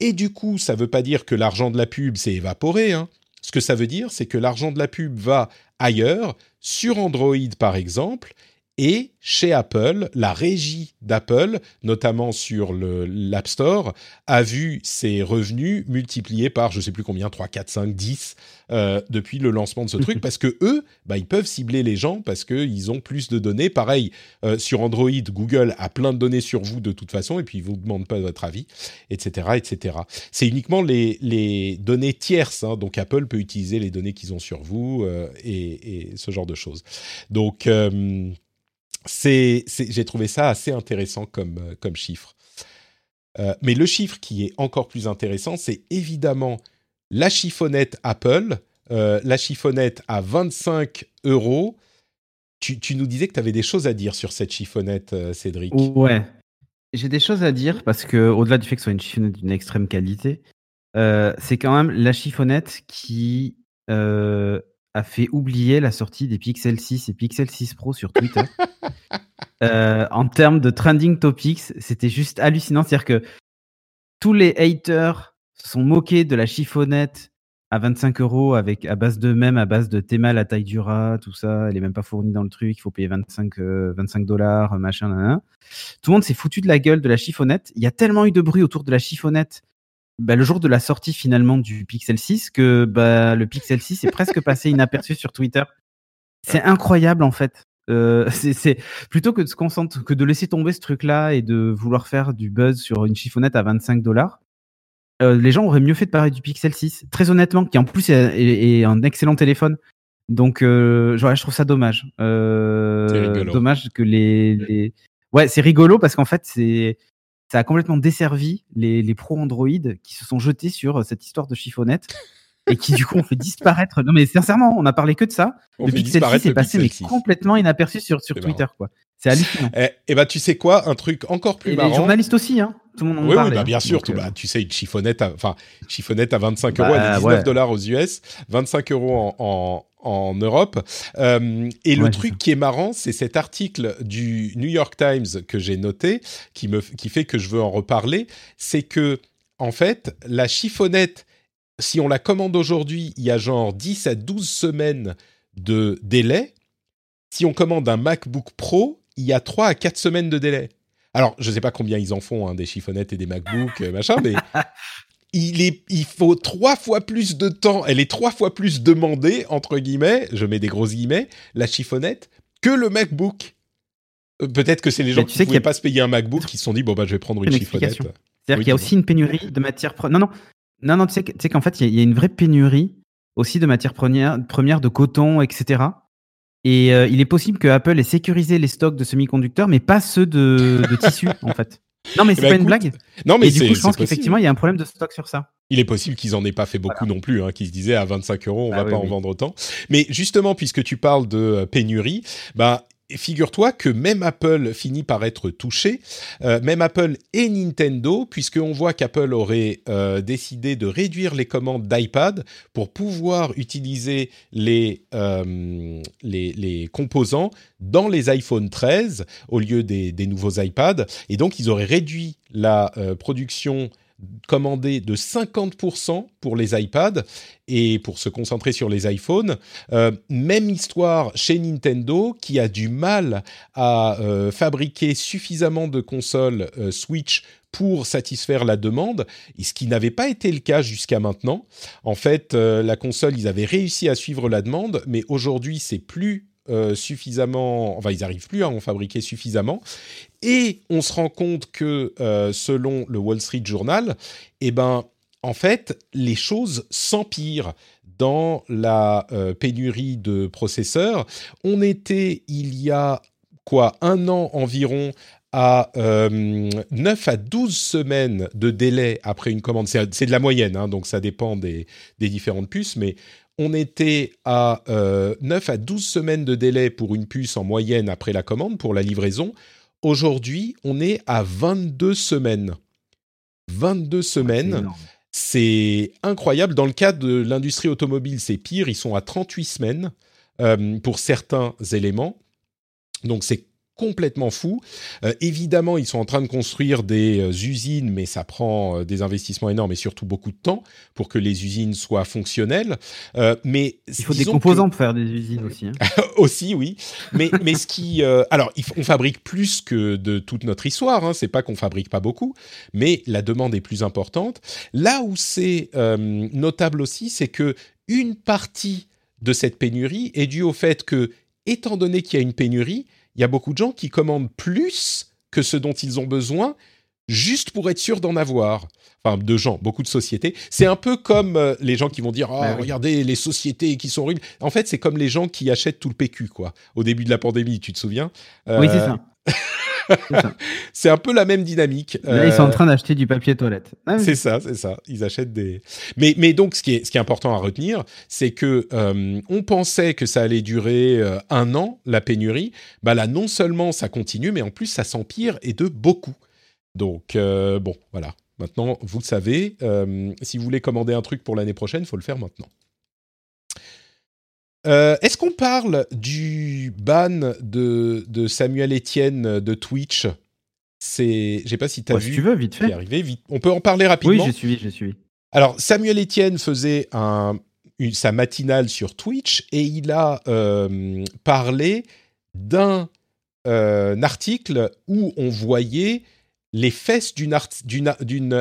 Et du coup ça veut pas dire que l'argent de la pub s'est évaporé hein. ce que ça veut dire c'est que l'argent de la pub va ailleurs. Sur Android par exemple et chez Apple, la régie d'Apple, notamment sur l'App Store, a vu ses revenus multipliés par je ne sais plus combien, 3, 4, 5, 10 euh, depuis le lancement de ce truc, parce que eux, bah, ils peuvent cibler les gens parce qu'ils ont plus de données. Pareil, euh, sur Android, Google a plein de données sur vous de toute façon, et puis ils vous demandent pas votre avis, etc. etc. C'est uniquement les, les données tierces, hein, donc Apple peut utiliser les données qu'ils ont sur vous euh, et, et ce genre de choses. Donc, euh, c'est, j'ai trouvé ça assez intéressant comme, euh, comme chiffre. Euh, mais le chiffre qui est encore plus intéressant, c'est évidemment la chiffonnette Apple, euh, la chiffonnette à 25 euros. Tu, nous disais que tu avais des choses à dire sur cette chiffonnette, Cédric. Ouais. J'ai des choses à dire parce que, au-delà du fait que ce soit une chiffonnette d'une extrême qualité, c'est quand même la chiffonnette qui a fait oublier la sortie des Pixel 6 et Pixel 6 Pro sur Twitter. Euh, en termes de trending topics, c'était juste hallucinant. C'est-à-dire que tous les haters se sont moqués de la chiffonnette à 25 euros avec à base de même, à base de théma, la taille du rat, tout ça. Elle est même pas fournie dans le truc. Il faut payer 25 euh, 25 dollars, machin. Tout le monde s'est foutu de la gueule de la chiffonnette. Il y a tellement eu de bruit autour de la chiffonnette bah, le jour de la sortie finalement du Pixel 6 que bah, le Pixel 6 est presque passé inaperçu sur Twitter. C'est incroyable en fait. Euh, c'est plutôt que de se concentrer, que de laisser tomber ce truc-là et de vouloir faire du buzz sur une chiffonnette à 25 dollars. euh, les gens auraient mieux fait de parler du Pixel 6. Très honnêtement, qui en plus est, est- est un excellent téléphone. Donc, euh, je trouve ça dommage. Euh, dommage que les, les... Ouais, c'est rigolo parce qu'en fait, c'est ça a complètement desservi les, les pros Android qui se sont jetés sur cette histoire de chiffonnette et qui du coup ont fait disparaître. Non mais sincèrement, on a parlé que de ça. On le Pixel disparaître 6 est passé mais Pixel 6. complètement inaperçu sur, sur Twitter quoi. C'est hallucinant. Eh, eh ben, tu sais quoi? Un truc encore plus Et les marrant. journalistes aussi, hein. Tout le monde en Oui, oui, bah, hein. bien sûr. Tout, euh, bah, tu sais, une chiffonnette, à, enfin, chiffonnette à 25 Bah, euros, elle est 19 ouais. dollars aux US, 25 euros en, en, en Europe. Euh, et le Ouais, truc ça. qui est marrant, c'est cet article du New York Times que j'ai noté, qui me, qui fait que je veux en reparler. C'est que, en fait, la chiffonnette, si on la commande aujourd'hui, il y a genre 10 à 12 semaines de délai. Si on commande un MacBook Pro, il y a 3 à 4 semaines de délai. Alors, je ne sais pas combien ils en font, hein, des chiffonnettes et des MacBooks, euh, machin, mais il, est, il faut trois fois plus de temps, elle est trois fois plus demandée, entre guillemets, je mets des grosses guillemets, la chiffonnette, que le MacBook. Euh, Peut-être que c'est les gens tu qui ne pouvaient a- pas se payer un MacBook qui se sont dit, bon, bah, je vais prendre une Une chiffonnette. C'est-à-dire Oui, qu'il y a aussi une pénurie de matières premières. Non, non, non, non, tu sais, qu'en fait, il y, a- il y a une vraie pénurie aussi de matières premières, premières de coton, etc. Et euh, il est possible que Apple ait sécurisé les stocks de semi-conducteurs, mais pas ceux de, de tissus, en fait. Non, mais c'est bah, pas une blague. Non, mais et du coup, je pense qu'effectivement, il y a un problème de stock sur ça. Il est possible qu'ils en aient pas fait beaucoup non plus, hein, qu'ils se disaient à 25 euros, on Ah va oui, pas en vendre autant. Mais justement, puisque tu parles de euh, pénurie, bah figure-toi que même Apple finit par être touché, euh, même Apple et Nintendo, puisqu'on voit qu'Apple aurait euh, décidé de réduire les commandes d'iPad pour pouvoir utiliser les, euh, composants dans les iPhone 13 au lieu des, des nouveaux iPads. Et donc, ils auraient réduit la production commandée de 50% pour les iPads et pour se concentrer sur les iPhones. Euh, même histoire chez Nintendo qui a du mal à euh, fabriquer suffisamment de consoles euh, Switch pour satisfaire la demande, ce qui n'avait pas été le cas jusqu'à maintenant. En fait, la console, ils avaient réussi à suivre la demande, mais aujourd'hui, c'est plus euh, suffisamment, enfin, ils n'arrivent plus à en fabriquer suffisamment. Et on se rend compte que, euh, selon le Wall Street Journal, eh ben, en fait, les choses s'empirent dans la euh, pénurie de processeurs. On était, il y a quoi, un an environ, à euh, 9 à 12 semaines de délai après une commande. C'est c'est de la moyenne, hein, donc ça dépend des, des différentes puces, mais on était à euh, 9 à 12 semaines de délai pour une puce en moyenne après la commande, pour la livraison. Aujourd'hui, on est à 22 semaines. 22 C'est semaines. C'est incroyable. Dans le cas de l'industrie automobile, c'est pire. Ils sont à 38 semaines euh, pour certains éléments. Donc c'est complètement fou. Euh, évidemment, ils sont en train de construire des euh, usines, mais ça prend euh, des investissements énormes et surtout beaucoup de temps pour que les usines soient fonctionnelles. Mais Il faut des que- composants pour faire des usines aussi. hein. aussi, oui. Mais, mais ce qui, alors, on fabrique plus que de toute notre histoire. Hein. C'est pas qu'on fabrique pas beaucoup, mais la demande est plus importante. Là où c'est notable aussi, c'est que une partie de cette pénurie est due au fait que, étant donné qu'il y a une pénurie, il y a beaucoup de gens qui commandent plus que ce dont ils ont besoin, juste pour être sûr d'en avoir. Enfin, de gens, beaucoup de sociétés. C'est un peu comme euh, les gens qui vont dire oui. regardez les sociétés qui sont ruines. En fait, c'est comme les gens qui achètent tout le PQ, quoi. Au début de la pandémie, tu te souviens? Oui, c'est Euh. C'est ça. C'est un peu la même dynamique. Là, ils sont en Euh, train d'acheter du papier toilette. Ah, oui. c'est ça, c'est ça. Ils achètent des. Mais, mais donc, ce qui est, ce qui est important à retenir, c'est que euh, on pensait que ça allait durer euh, un an, la pénurie. Bah là, non seulement ça continue, mais en plus ça s'empire et de beaucoup. Donc euh, bon, voilà. Maintenant, vous le savez. si vous voulez commander un truc pour l'année prochaine, faut le faire maintenant. Euh, Est-ce qu'on parle du ban de, de Samuel Etienne de Twitch? C'est, je sais pas si tu as Ouais, vu si tu veux, vite fait. arrivé. Vite. On peut en parler Oui, rapidement. j'ai suivi, j'ai suivi. Alors, Samuel Etienne faisait un, une- sa matinale sur Twitch et il a euh, parlé d'un euh, article où on voyait les fesses d'une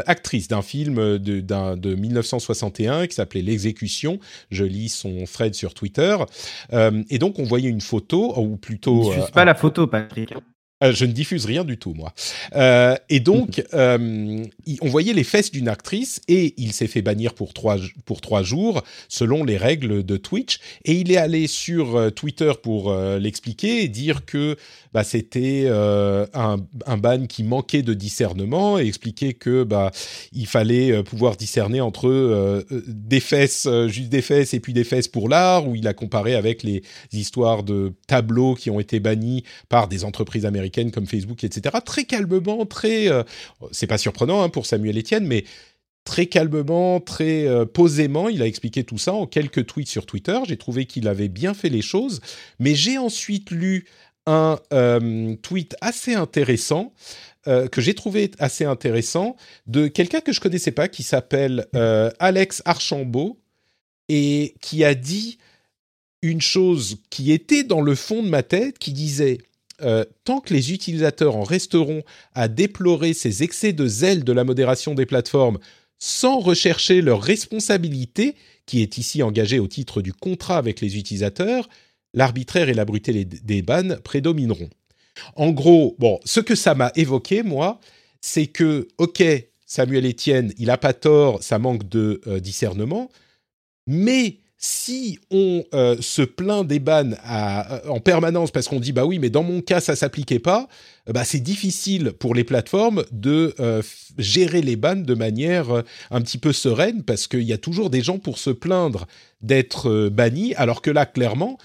actrice d'un film de, d'un- de 1961 qui s'appelait L'exécution. Je lis son thread sur Twitter. Euh, et donc, on voyait une photo, ou Ne plutôt... diffuse euh, pas un- la photo, Patrick. Euh, je ne diffuse rien du tout, moi. Euh, et donc, euh, on voyait les fesses d'une actrice et il s'est fait bannir pour trois, pour trois jours selon les règles de Twitch. Et il est allé sur Twitter pour l'expliquer et dire que bah, c'était un, un ban qui manquait de discernement et expliquer que bah, il fallait pouvoir discerner entre des fesses, juste des fesses et puis des fesses pour l'art, où il a comparé avec les histoires de tableaux qui ont été bannis par des entreprises américaines comme Facebook, etc. Très calmement, très... euh, c'est pas surprenant hein, pour Samuel Etienne, mais très calmement, très euh, posément, il a expliqué tout ça en quelques tweets sur Twitter. J'ai trouvé qu'il avait bien fait les choses, mais j'ai ensuite lu un euh, tweet assez intéressant que j'ai trouvé assez intéressant de quelqu'un que je connaissais pas qui s'appelle Alex Archambault et qui a dit une chose qui était dans le fond de ma tête, qui disait euh, tant que les utilisateurs en resteront à déplorer ces excès de zèle de la modération des plateformes sans rechercher leur responsabilité, qui est ici engagée au titre du contrat avec les utilisateurs, l'arbitraire et la brutalité des bans prédomineront. En gros, bon, ce que ça m'a évoqué, moi, c'est que, ok, Samuel Etienne, il a pas tort, ça manque de euh, discernement, mais si on euh, se plaint des bans à- euh, en permanence parce qu'on dit bah oui mais dans mon cas ça s'appliquait pas, euh, bah c'est difficile pour les plateformes de euh, gérer les bans de manière un petit peu sereine parce qu'il y a toujours des gens pour se plaindre d'être bannis alors que là clairement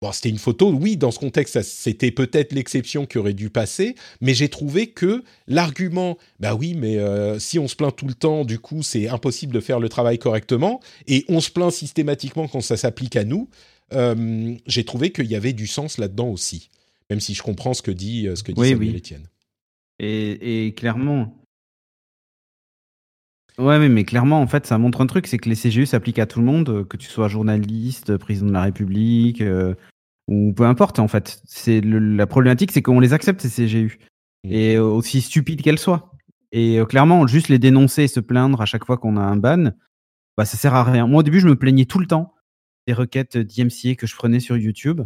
Bon, c'était une photo, oui, dans ce contexte, c'était peut-être l'exception qui aurait dû passer, mais j'ai trouvé que l'argument, bah oui, mais euh, si on se plaint tout le temps, du coup, c'est impossible de faire le travail correctement, et on se plaint systématiquement quand ça s'applique à nous, euh, j'ai trouvé qu'il y avait du sens là-dedans aussi, même si je comprends ce que dit, euh, ce que dit Oui, Samuel oui. Etienne. Et, et clairement. Ouais, mais, mais clairement, en fait, ça montre un truc, c'est que les CGU s'appliquent à tout le monde, euh, que tu sois journaliste, président de la République, euh, ou peu importe, en fait. C'est la problématique, c'est qu'on les accepte, ces CGU. Mm. Et euh, aussi stupides qu'elles soient. Et euh, clairement, juste les dénoncer et se plaindre à chaque fois qu'on a un ban, bah, ça sert à rien. Moi, au début, je me plaignais tout le temps des requêtes d'IMCA que je prenais sur YouTube,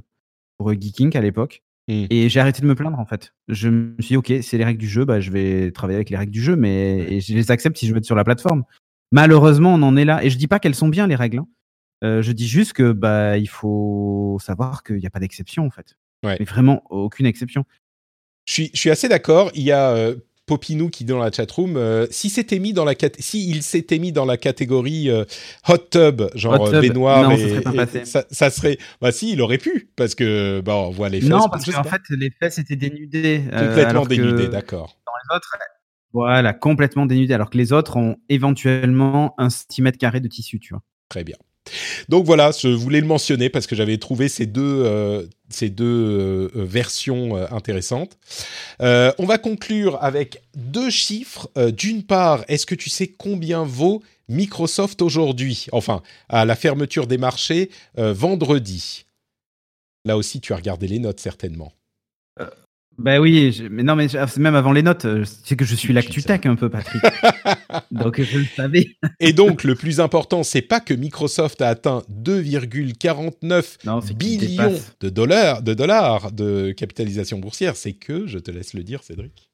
pour euh, Geeking à l'époque. Mm. Et j'ai arrêté de me plaindre en fait. Je me suis dit, ok, c'est les règles du jeu, bah, je vais travailler avec les règles du jeu, mais et je les accepte si je veux être sur la plateforme. Malheureusement, on en est là. Et je dis pas qu'elles sont bien les règles. hein. Euh, je dis juste que bah il faut savoir qu'il n'y a pas d'exception en fait. Ouais. Mais vraiment aucune exception. Je suis, je suis assez d'accord. Il y a euh, Popinou qui dit dans la chatroom, euh, si c'était mis dans la cat- si il s'était mis dans la catégorie euh, hot tub, genre Hot euh, tub, baignoire, non, et, ça serait pas et passé. ça, ça serait, bah si, il aurait pu, parce que bah on voit les fesses. non, parce qu'en fait les fesses étaient dénudées. euh, complètement alors que dénudé, d'accord. les autres, voilà, complètement dénudées, alors que les autres ont éventuellement un centimètre carré de tissu, tu vois. Très bien. Donc voilà, je voulais le mentionner parce que j'avais trouvé ces deux, euh, ces deux euh, versions euh, intéressantes. On va conclure avec deux chiffres. D'une part, est-ce que tu sais combien vaut Microsoft aujourd'hui? Enfin, à la fermeture des marchés vendredi. Là aussi, tu as regardé les notes certainement. Bah oui, je- mais non, mais je- même avant les notes, euh, c'est que je suis Tu- l'actu tu tech un peu, Patrick. Donc je le savais. Et donc, le plus important, c'est pas que Microsoft a atteint 2,49 Non, c'est qu'il billions de dollars, de dollars de capitalisation boursière, c'est que, je te laisse le dire, Cédric.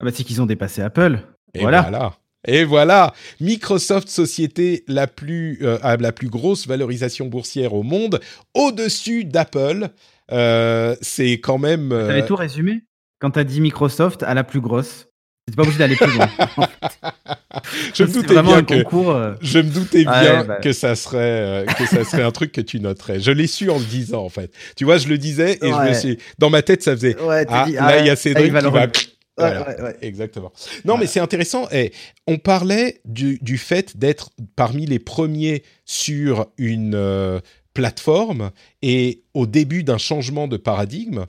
Ah bah, c'est qu'ils ont dépassé Apple. Et Voilà. voilà. Et voilà, Microsoft, société la plus, euh, la plus grosse valorisation boursière au monde, au-dessus d'Apple. Euh, c'est quand même. euh, T'avais tout résumé quand t'as dit Microsoft à la plus grosse? T'es pas obligé d'aller plus loin. je me doutais bien que concours. euh, je me doutais Ouais, bien bah. que ça serait euh, que ça serait un truc que tu noterais. Je l'ai su en le disant en fait. Tu vois, je le disais et je me suis dans ma tête ça faisait Ouais, ah dit, là ah, il y a ah, Cédric va qui va relever. Voilà. Ouais, ouais, ouais. Exactement. Non, mais c'est intéressant. Eh, on parlait du, du fait d'être parmi les premiers sur une euh, plateforme et au début d'un changement de paradigme.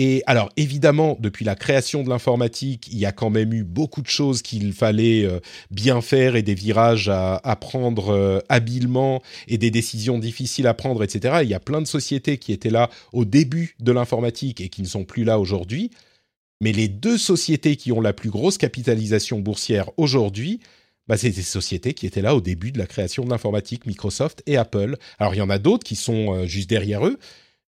Et alors, évidemment, depuis la création de l'informatique, il y a quand même eu beaucoup de choses qu'il fallait euh, bien faire et des virages à, prendre euh, habilement et des décisions difficiles à prendre, etc. Il y a plein de sociétés qui étaient là au début de l'informatique et qui ne sont plus là aujourd'hui. Mais les deux sociétés qui ont la plus grosse capitalisation boursière aujourd'hui, bah, c'est des sociétés qui étaient là au début de la création de l'informatique, Microsoft et Apple. Alors il y en a d'autres qui sont euh, juste derrière eux,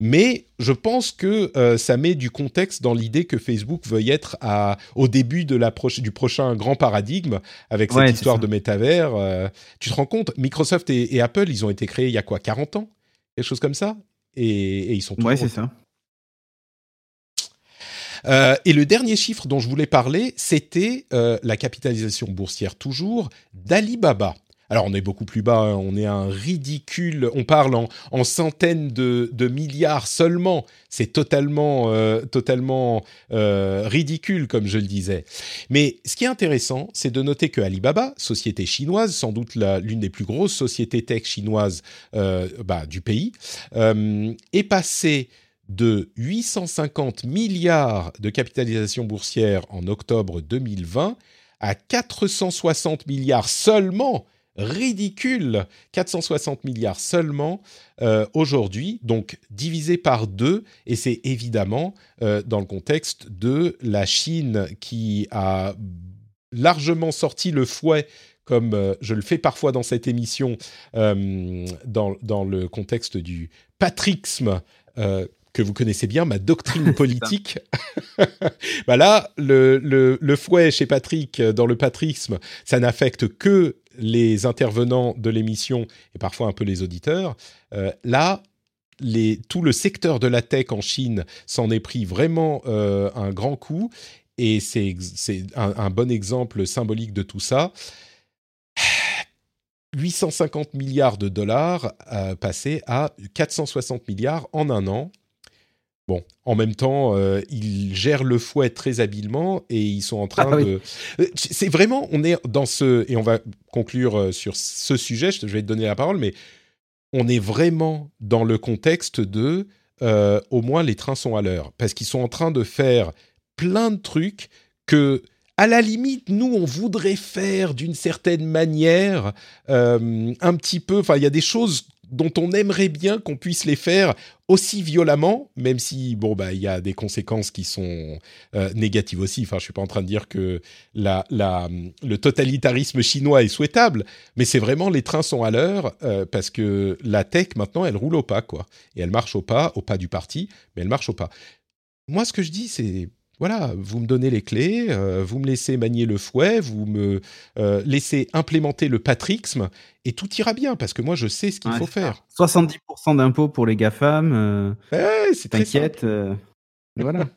Mais je pense que euh, ça met du contexte dans l'idée que Facebook veuille être à, au début de la du prochain grand paradigme avec cette Ouais, histoire de métavers. euh, tu te rends compte Microsoft et, et Apple, ils ont été créés il y a quoi 40 ans? Quelque chose comme ça? Et, et ils sont toujours Ouais, c'est ça. Euh, et le dernier chiffre dont je voulais parler, c'était euh, la capitalisation boursière toujours d'Alibaba. Alors on est beaucoup plus bas, hein, on est un ridicule, on parle en, en centaines de, milliards seulement. C'est totalement, euh, totalement ridicule comme je le disais. Mais ce qui est intéressant, c'est de noter que Alibaba, société chinoise, sans doute l'une des plus grosses sociétés tech chinoises bah, du pays, est passée de 850 milliards de capitalisation boursière en octobre 2020 à 460 milliards seulement, ridicule, 460 milliards seulement euh, aujourd'hui, donc divisé par deux, et c'est évidemment euh, dans le contexte de la Chine qui a largement sorti le fouet comme euh, je le fais parfois dans cette émission, dans, le contexte du patrixme que vous connaissez bien, ma doctrine politique. bah là, le, le, le fouet chez Patrick, euh, dans le patrisme, ça n'affecte que les intervenants de l'émission et parfois un peu les auditeurs. Euh, là, les, tout le secteur de la tech en Chine s'en est pris vraiment euh, un grand coup. Et c'est un, un bon exemple symbolique de tout ça. 850 milliards de dollars euh, passés à 460 milliards en un an. Bon, en même temps, euh, ils gèrent le fouet très habilement et ils sont en train Ah de. Euh, C'est vraiment, on est dans ce et on va conclure euh, sur ce sujet. Je vais te donner la parole, mais on est vraiment dans le contexte de euh, au moins les trains sont à l'heure parce qu'ils sont en train de faire plein de trucs que à la limite nous on voudrait faire d'une certaine manière euh, un petit peu enfin il y a des choses dont on aimerait bien qu'on puisse les faire aussi violemment, même si bon bah il y a des conséquences qui sont euh, négatives aussi. Enfin, je suis pas en train de dire que le totalitarisme chinois est souhaitable, mais c'est vraiment les trains sont à l'heure euh, parce que la tech maintenant elle roule au pas quoi, et elle marche au pas, au pas du parti, mais elle marche au pas. Moi, ce que je dis, c'est voilà, vous me donnez les clés, euh, vous me laissez manier le fouet, vous me euh, laissez implémenter le patrixme, et tout ira bien parce que moi je sais ce qu'il Ouais, faut faire. 70% d'impôts pour les GAFAM. euh, Ouais, c'est. T'inquiète. euh, voilà.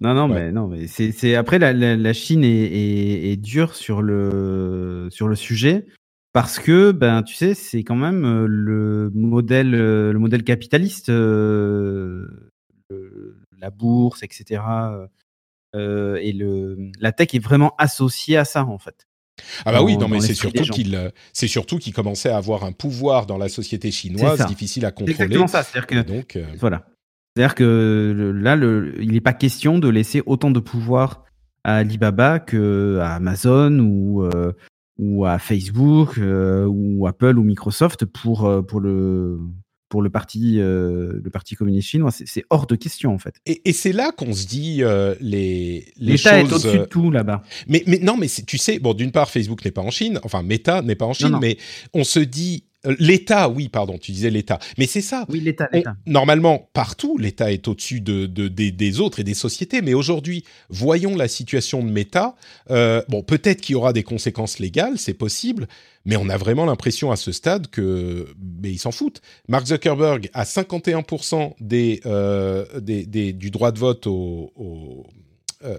Non, non, Ouais. mais non, mais c'est c'est- après la, la, la Chine est, est, est dure sur le sur le sujet parce que ben tu sais c'est quand même le modèle le modèle capitaliste euh, le- la bourse etc euh, et le la tech est vraiment associée à ça en fait. Ah bah oui, non mais dans c'est surtout qu'il euh, c'est surtout qu'il commençait à avoir un pouvoir dans la société chinoise difficile à C'est contrôler. exactement ça, c'est-à-dire que donc euh, Voilà. C'est-à-dire que le- là, le, il n'est pas question de laisser autant de pouvoir à Alibaba que à Amazon ou, euh, ou à Facebook euh, ou Apple ou Microsoft pour, euh, pour, le, pour le, parti, euh, le parti communiste chinois. C'est hors de question, en fait. et, et c'est là qu'on se dit euh, les les est choses. au-dessus de euh, tout là-bas. Mais, mais non, mais tu sais, bon, d'une part, Facebook n'est pas en Chine, enfin, Meta n'est pas en Chine, non. mais on se dit. Euh, L'État, oui, pardon, tu disais l'État. Mais c'est ça. Oui, l'État. Normalement, partout, l'État est au-dessus de, de- des, des autres et des sociétés. Mais aujourd'hui, voyons la situation de Meta. Euh, bon, peut-être qu'il y aura des conséquences légales, c'est possible, mais on a vraiment l'impression à ce stade que, mais ils s'en foutent. Mark Zuckerberg a 51% des, euh, des, des- du droit de vote au, au-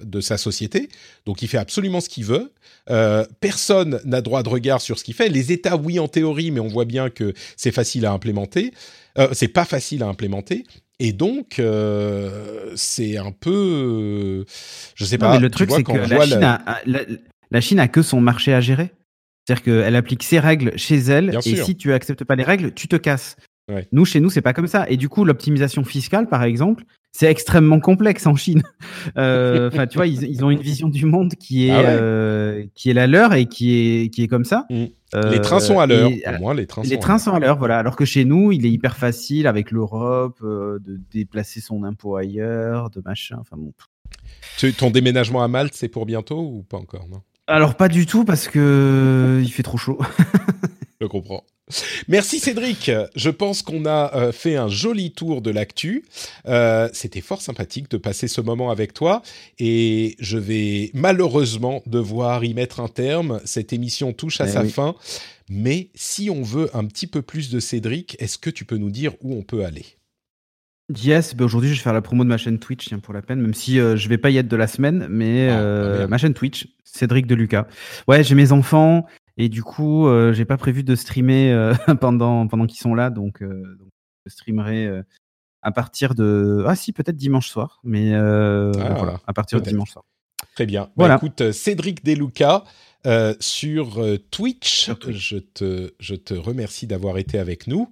de sa société, donc il fait absolument ce qu'il veut. Euh, personne n'a droit de regard sur ce qu'il fait. Les États, oui, en théorie, mais on voit bien que c'est facile à implémenter. Euh, c'est pas facile à implémenter. Et donc, euh, c'est un peu, euh, je sais Non, pas. mais le truc, c'est que la Chine, la- a, a- la, la Chine a que son marché à gérer. C'est-à-dire qu'elle applique ses règles chez elle, Bien et sûr. si tu acceptes pas les règles, tu te casses. Ouais. Nous, chez nous, c'est pas comme ça. Et du coup, l'optimisation fiscale, par exemple, c'est extrêmement complexe en Chine. Euh, Enfin, tu vois, ils, ils ont une vision du monde qui est Ah ouais. euh, qui est la leur et qui est qui est comme ça. Mm. Euh, les trains sont à l'heure. et, Au moins, les trains les sont. à trains sont à l'heure, voilà. Alors que chez nous, il est hyper facile avec l'Europe de déplacer son impôt ailleurs, de machin. Enfin bon. Tu- ton déménagement à Malte, c'est pour bientôt ou pas encore non? Alors pas du tout parce que il fait trop chaud. Je comprends. Merci Cédric. Je pense qu'on a euh, fait un joli tour de l'actu. Euh, C'était fort sympathique de passer ce moment avec toi et je vais malheureusement devoir y mettre un terme. Cette émission touche à Eh sa oui. fin. Mais si on veut un petit peu plus de Cédric, est-ce que tu peux nous dire où on peut aller? Yes, bah aujourd'hui je vais faire la promo de ma chaîne Twitch, tiens pour la peine, même si euh, je vais pas y être de la semaine, mais Ah, euh, ma chaîne Twitch, Cédric de Lucas. Ouais, j'ai mes enfants et du coup euh, j'ai pas prévu de streamer euh, pendant pendant qu'ils sont là, donc, euh, donc je streamerai euh, à partir de ah si peut-être dimanche soir, mais euh, Ah, voilà à partir de dimanche soir. Très bien. Bah, Voilà. écoute, Cédric Deluca euh, sur euh, Twitch. Sur Twitch. Je, te, je te remercie d'avoir été avec nous.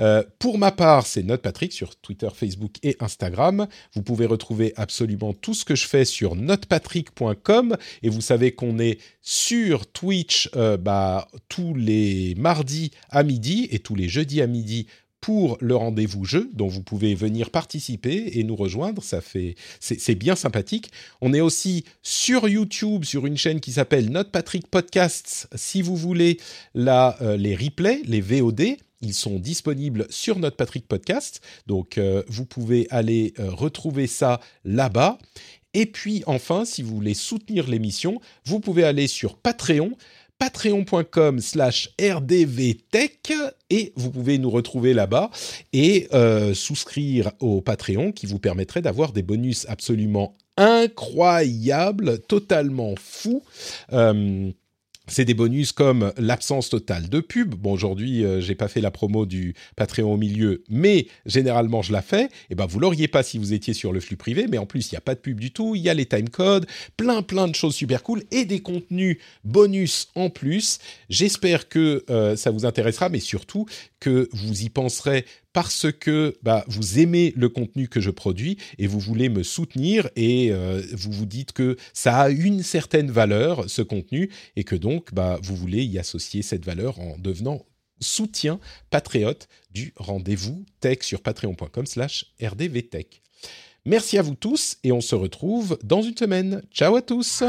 Euh, pour ma part, c'est Note Patrick sur Twitter, Facebook et Instagram. Vous pouvez retrouver absolument tout ce que je fais sur notepatrick.com et vous savez qu'on est sur Twitch euh, bah, tous les mardis à midi et tous les jeudis à midi pour le rendez-vous jeu, dont vous pouvez venir participer et nous rejoindre. Ça fait, c'est bien sympathique. On est aussi sur YouTube, sur une chaîne qui s'appelle Note Patrick Podcasts. Si vous voulez la, euh, les replays, les VOD, ils sont disponibles sur Note Patrick Podcast. Donc, euh, vous pouvez aller euh, retrouver ça là-bas. Et puis, enfin, si vous voulez soutenir l'émission, vous pouvez aller sur Patreon patreon.com slash rdvtech et vous pouvez nous retrouver là-bas et euh, souscrire au Patreon qui vous permettrait d'avoir des bonus absolument incroyables, totalement fous. Euh, c'est des bonus comme l'absence totale de pub. Bon, aujourd'hui, euh, j'ai pas fait la promo du Patreon au milieu, mais généralement je la fais. Et ben, vous l'auriez pas si vous étiez sur le flux privé, mais en plus, il y a pas de pub du tout. Il y a les timecodes, plein plein de choses super cool et des contenus bonus en plus. J'espère que euh, ça vous intéressera, mais surtout que vous y penserez parce que bah, vous aimez le contenu que je produis et vous voulez me soutenir et euh, vous vous dites que ça a une certaine valeur, ce contenu, et que donc bah, vous voulez y associer cette valeur en devenant soutien patriote du rendez-vous tech sur patreon.com slash rdvtech. Merci à vous tous et on se retrouve dans une semaine. Ciao à tous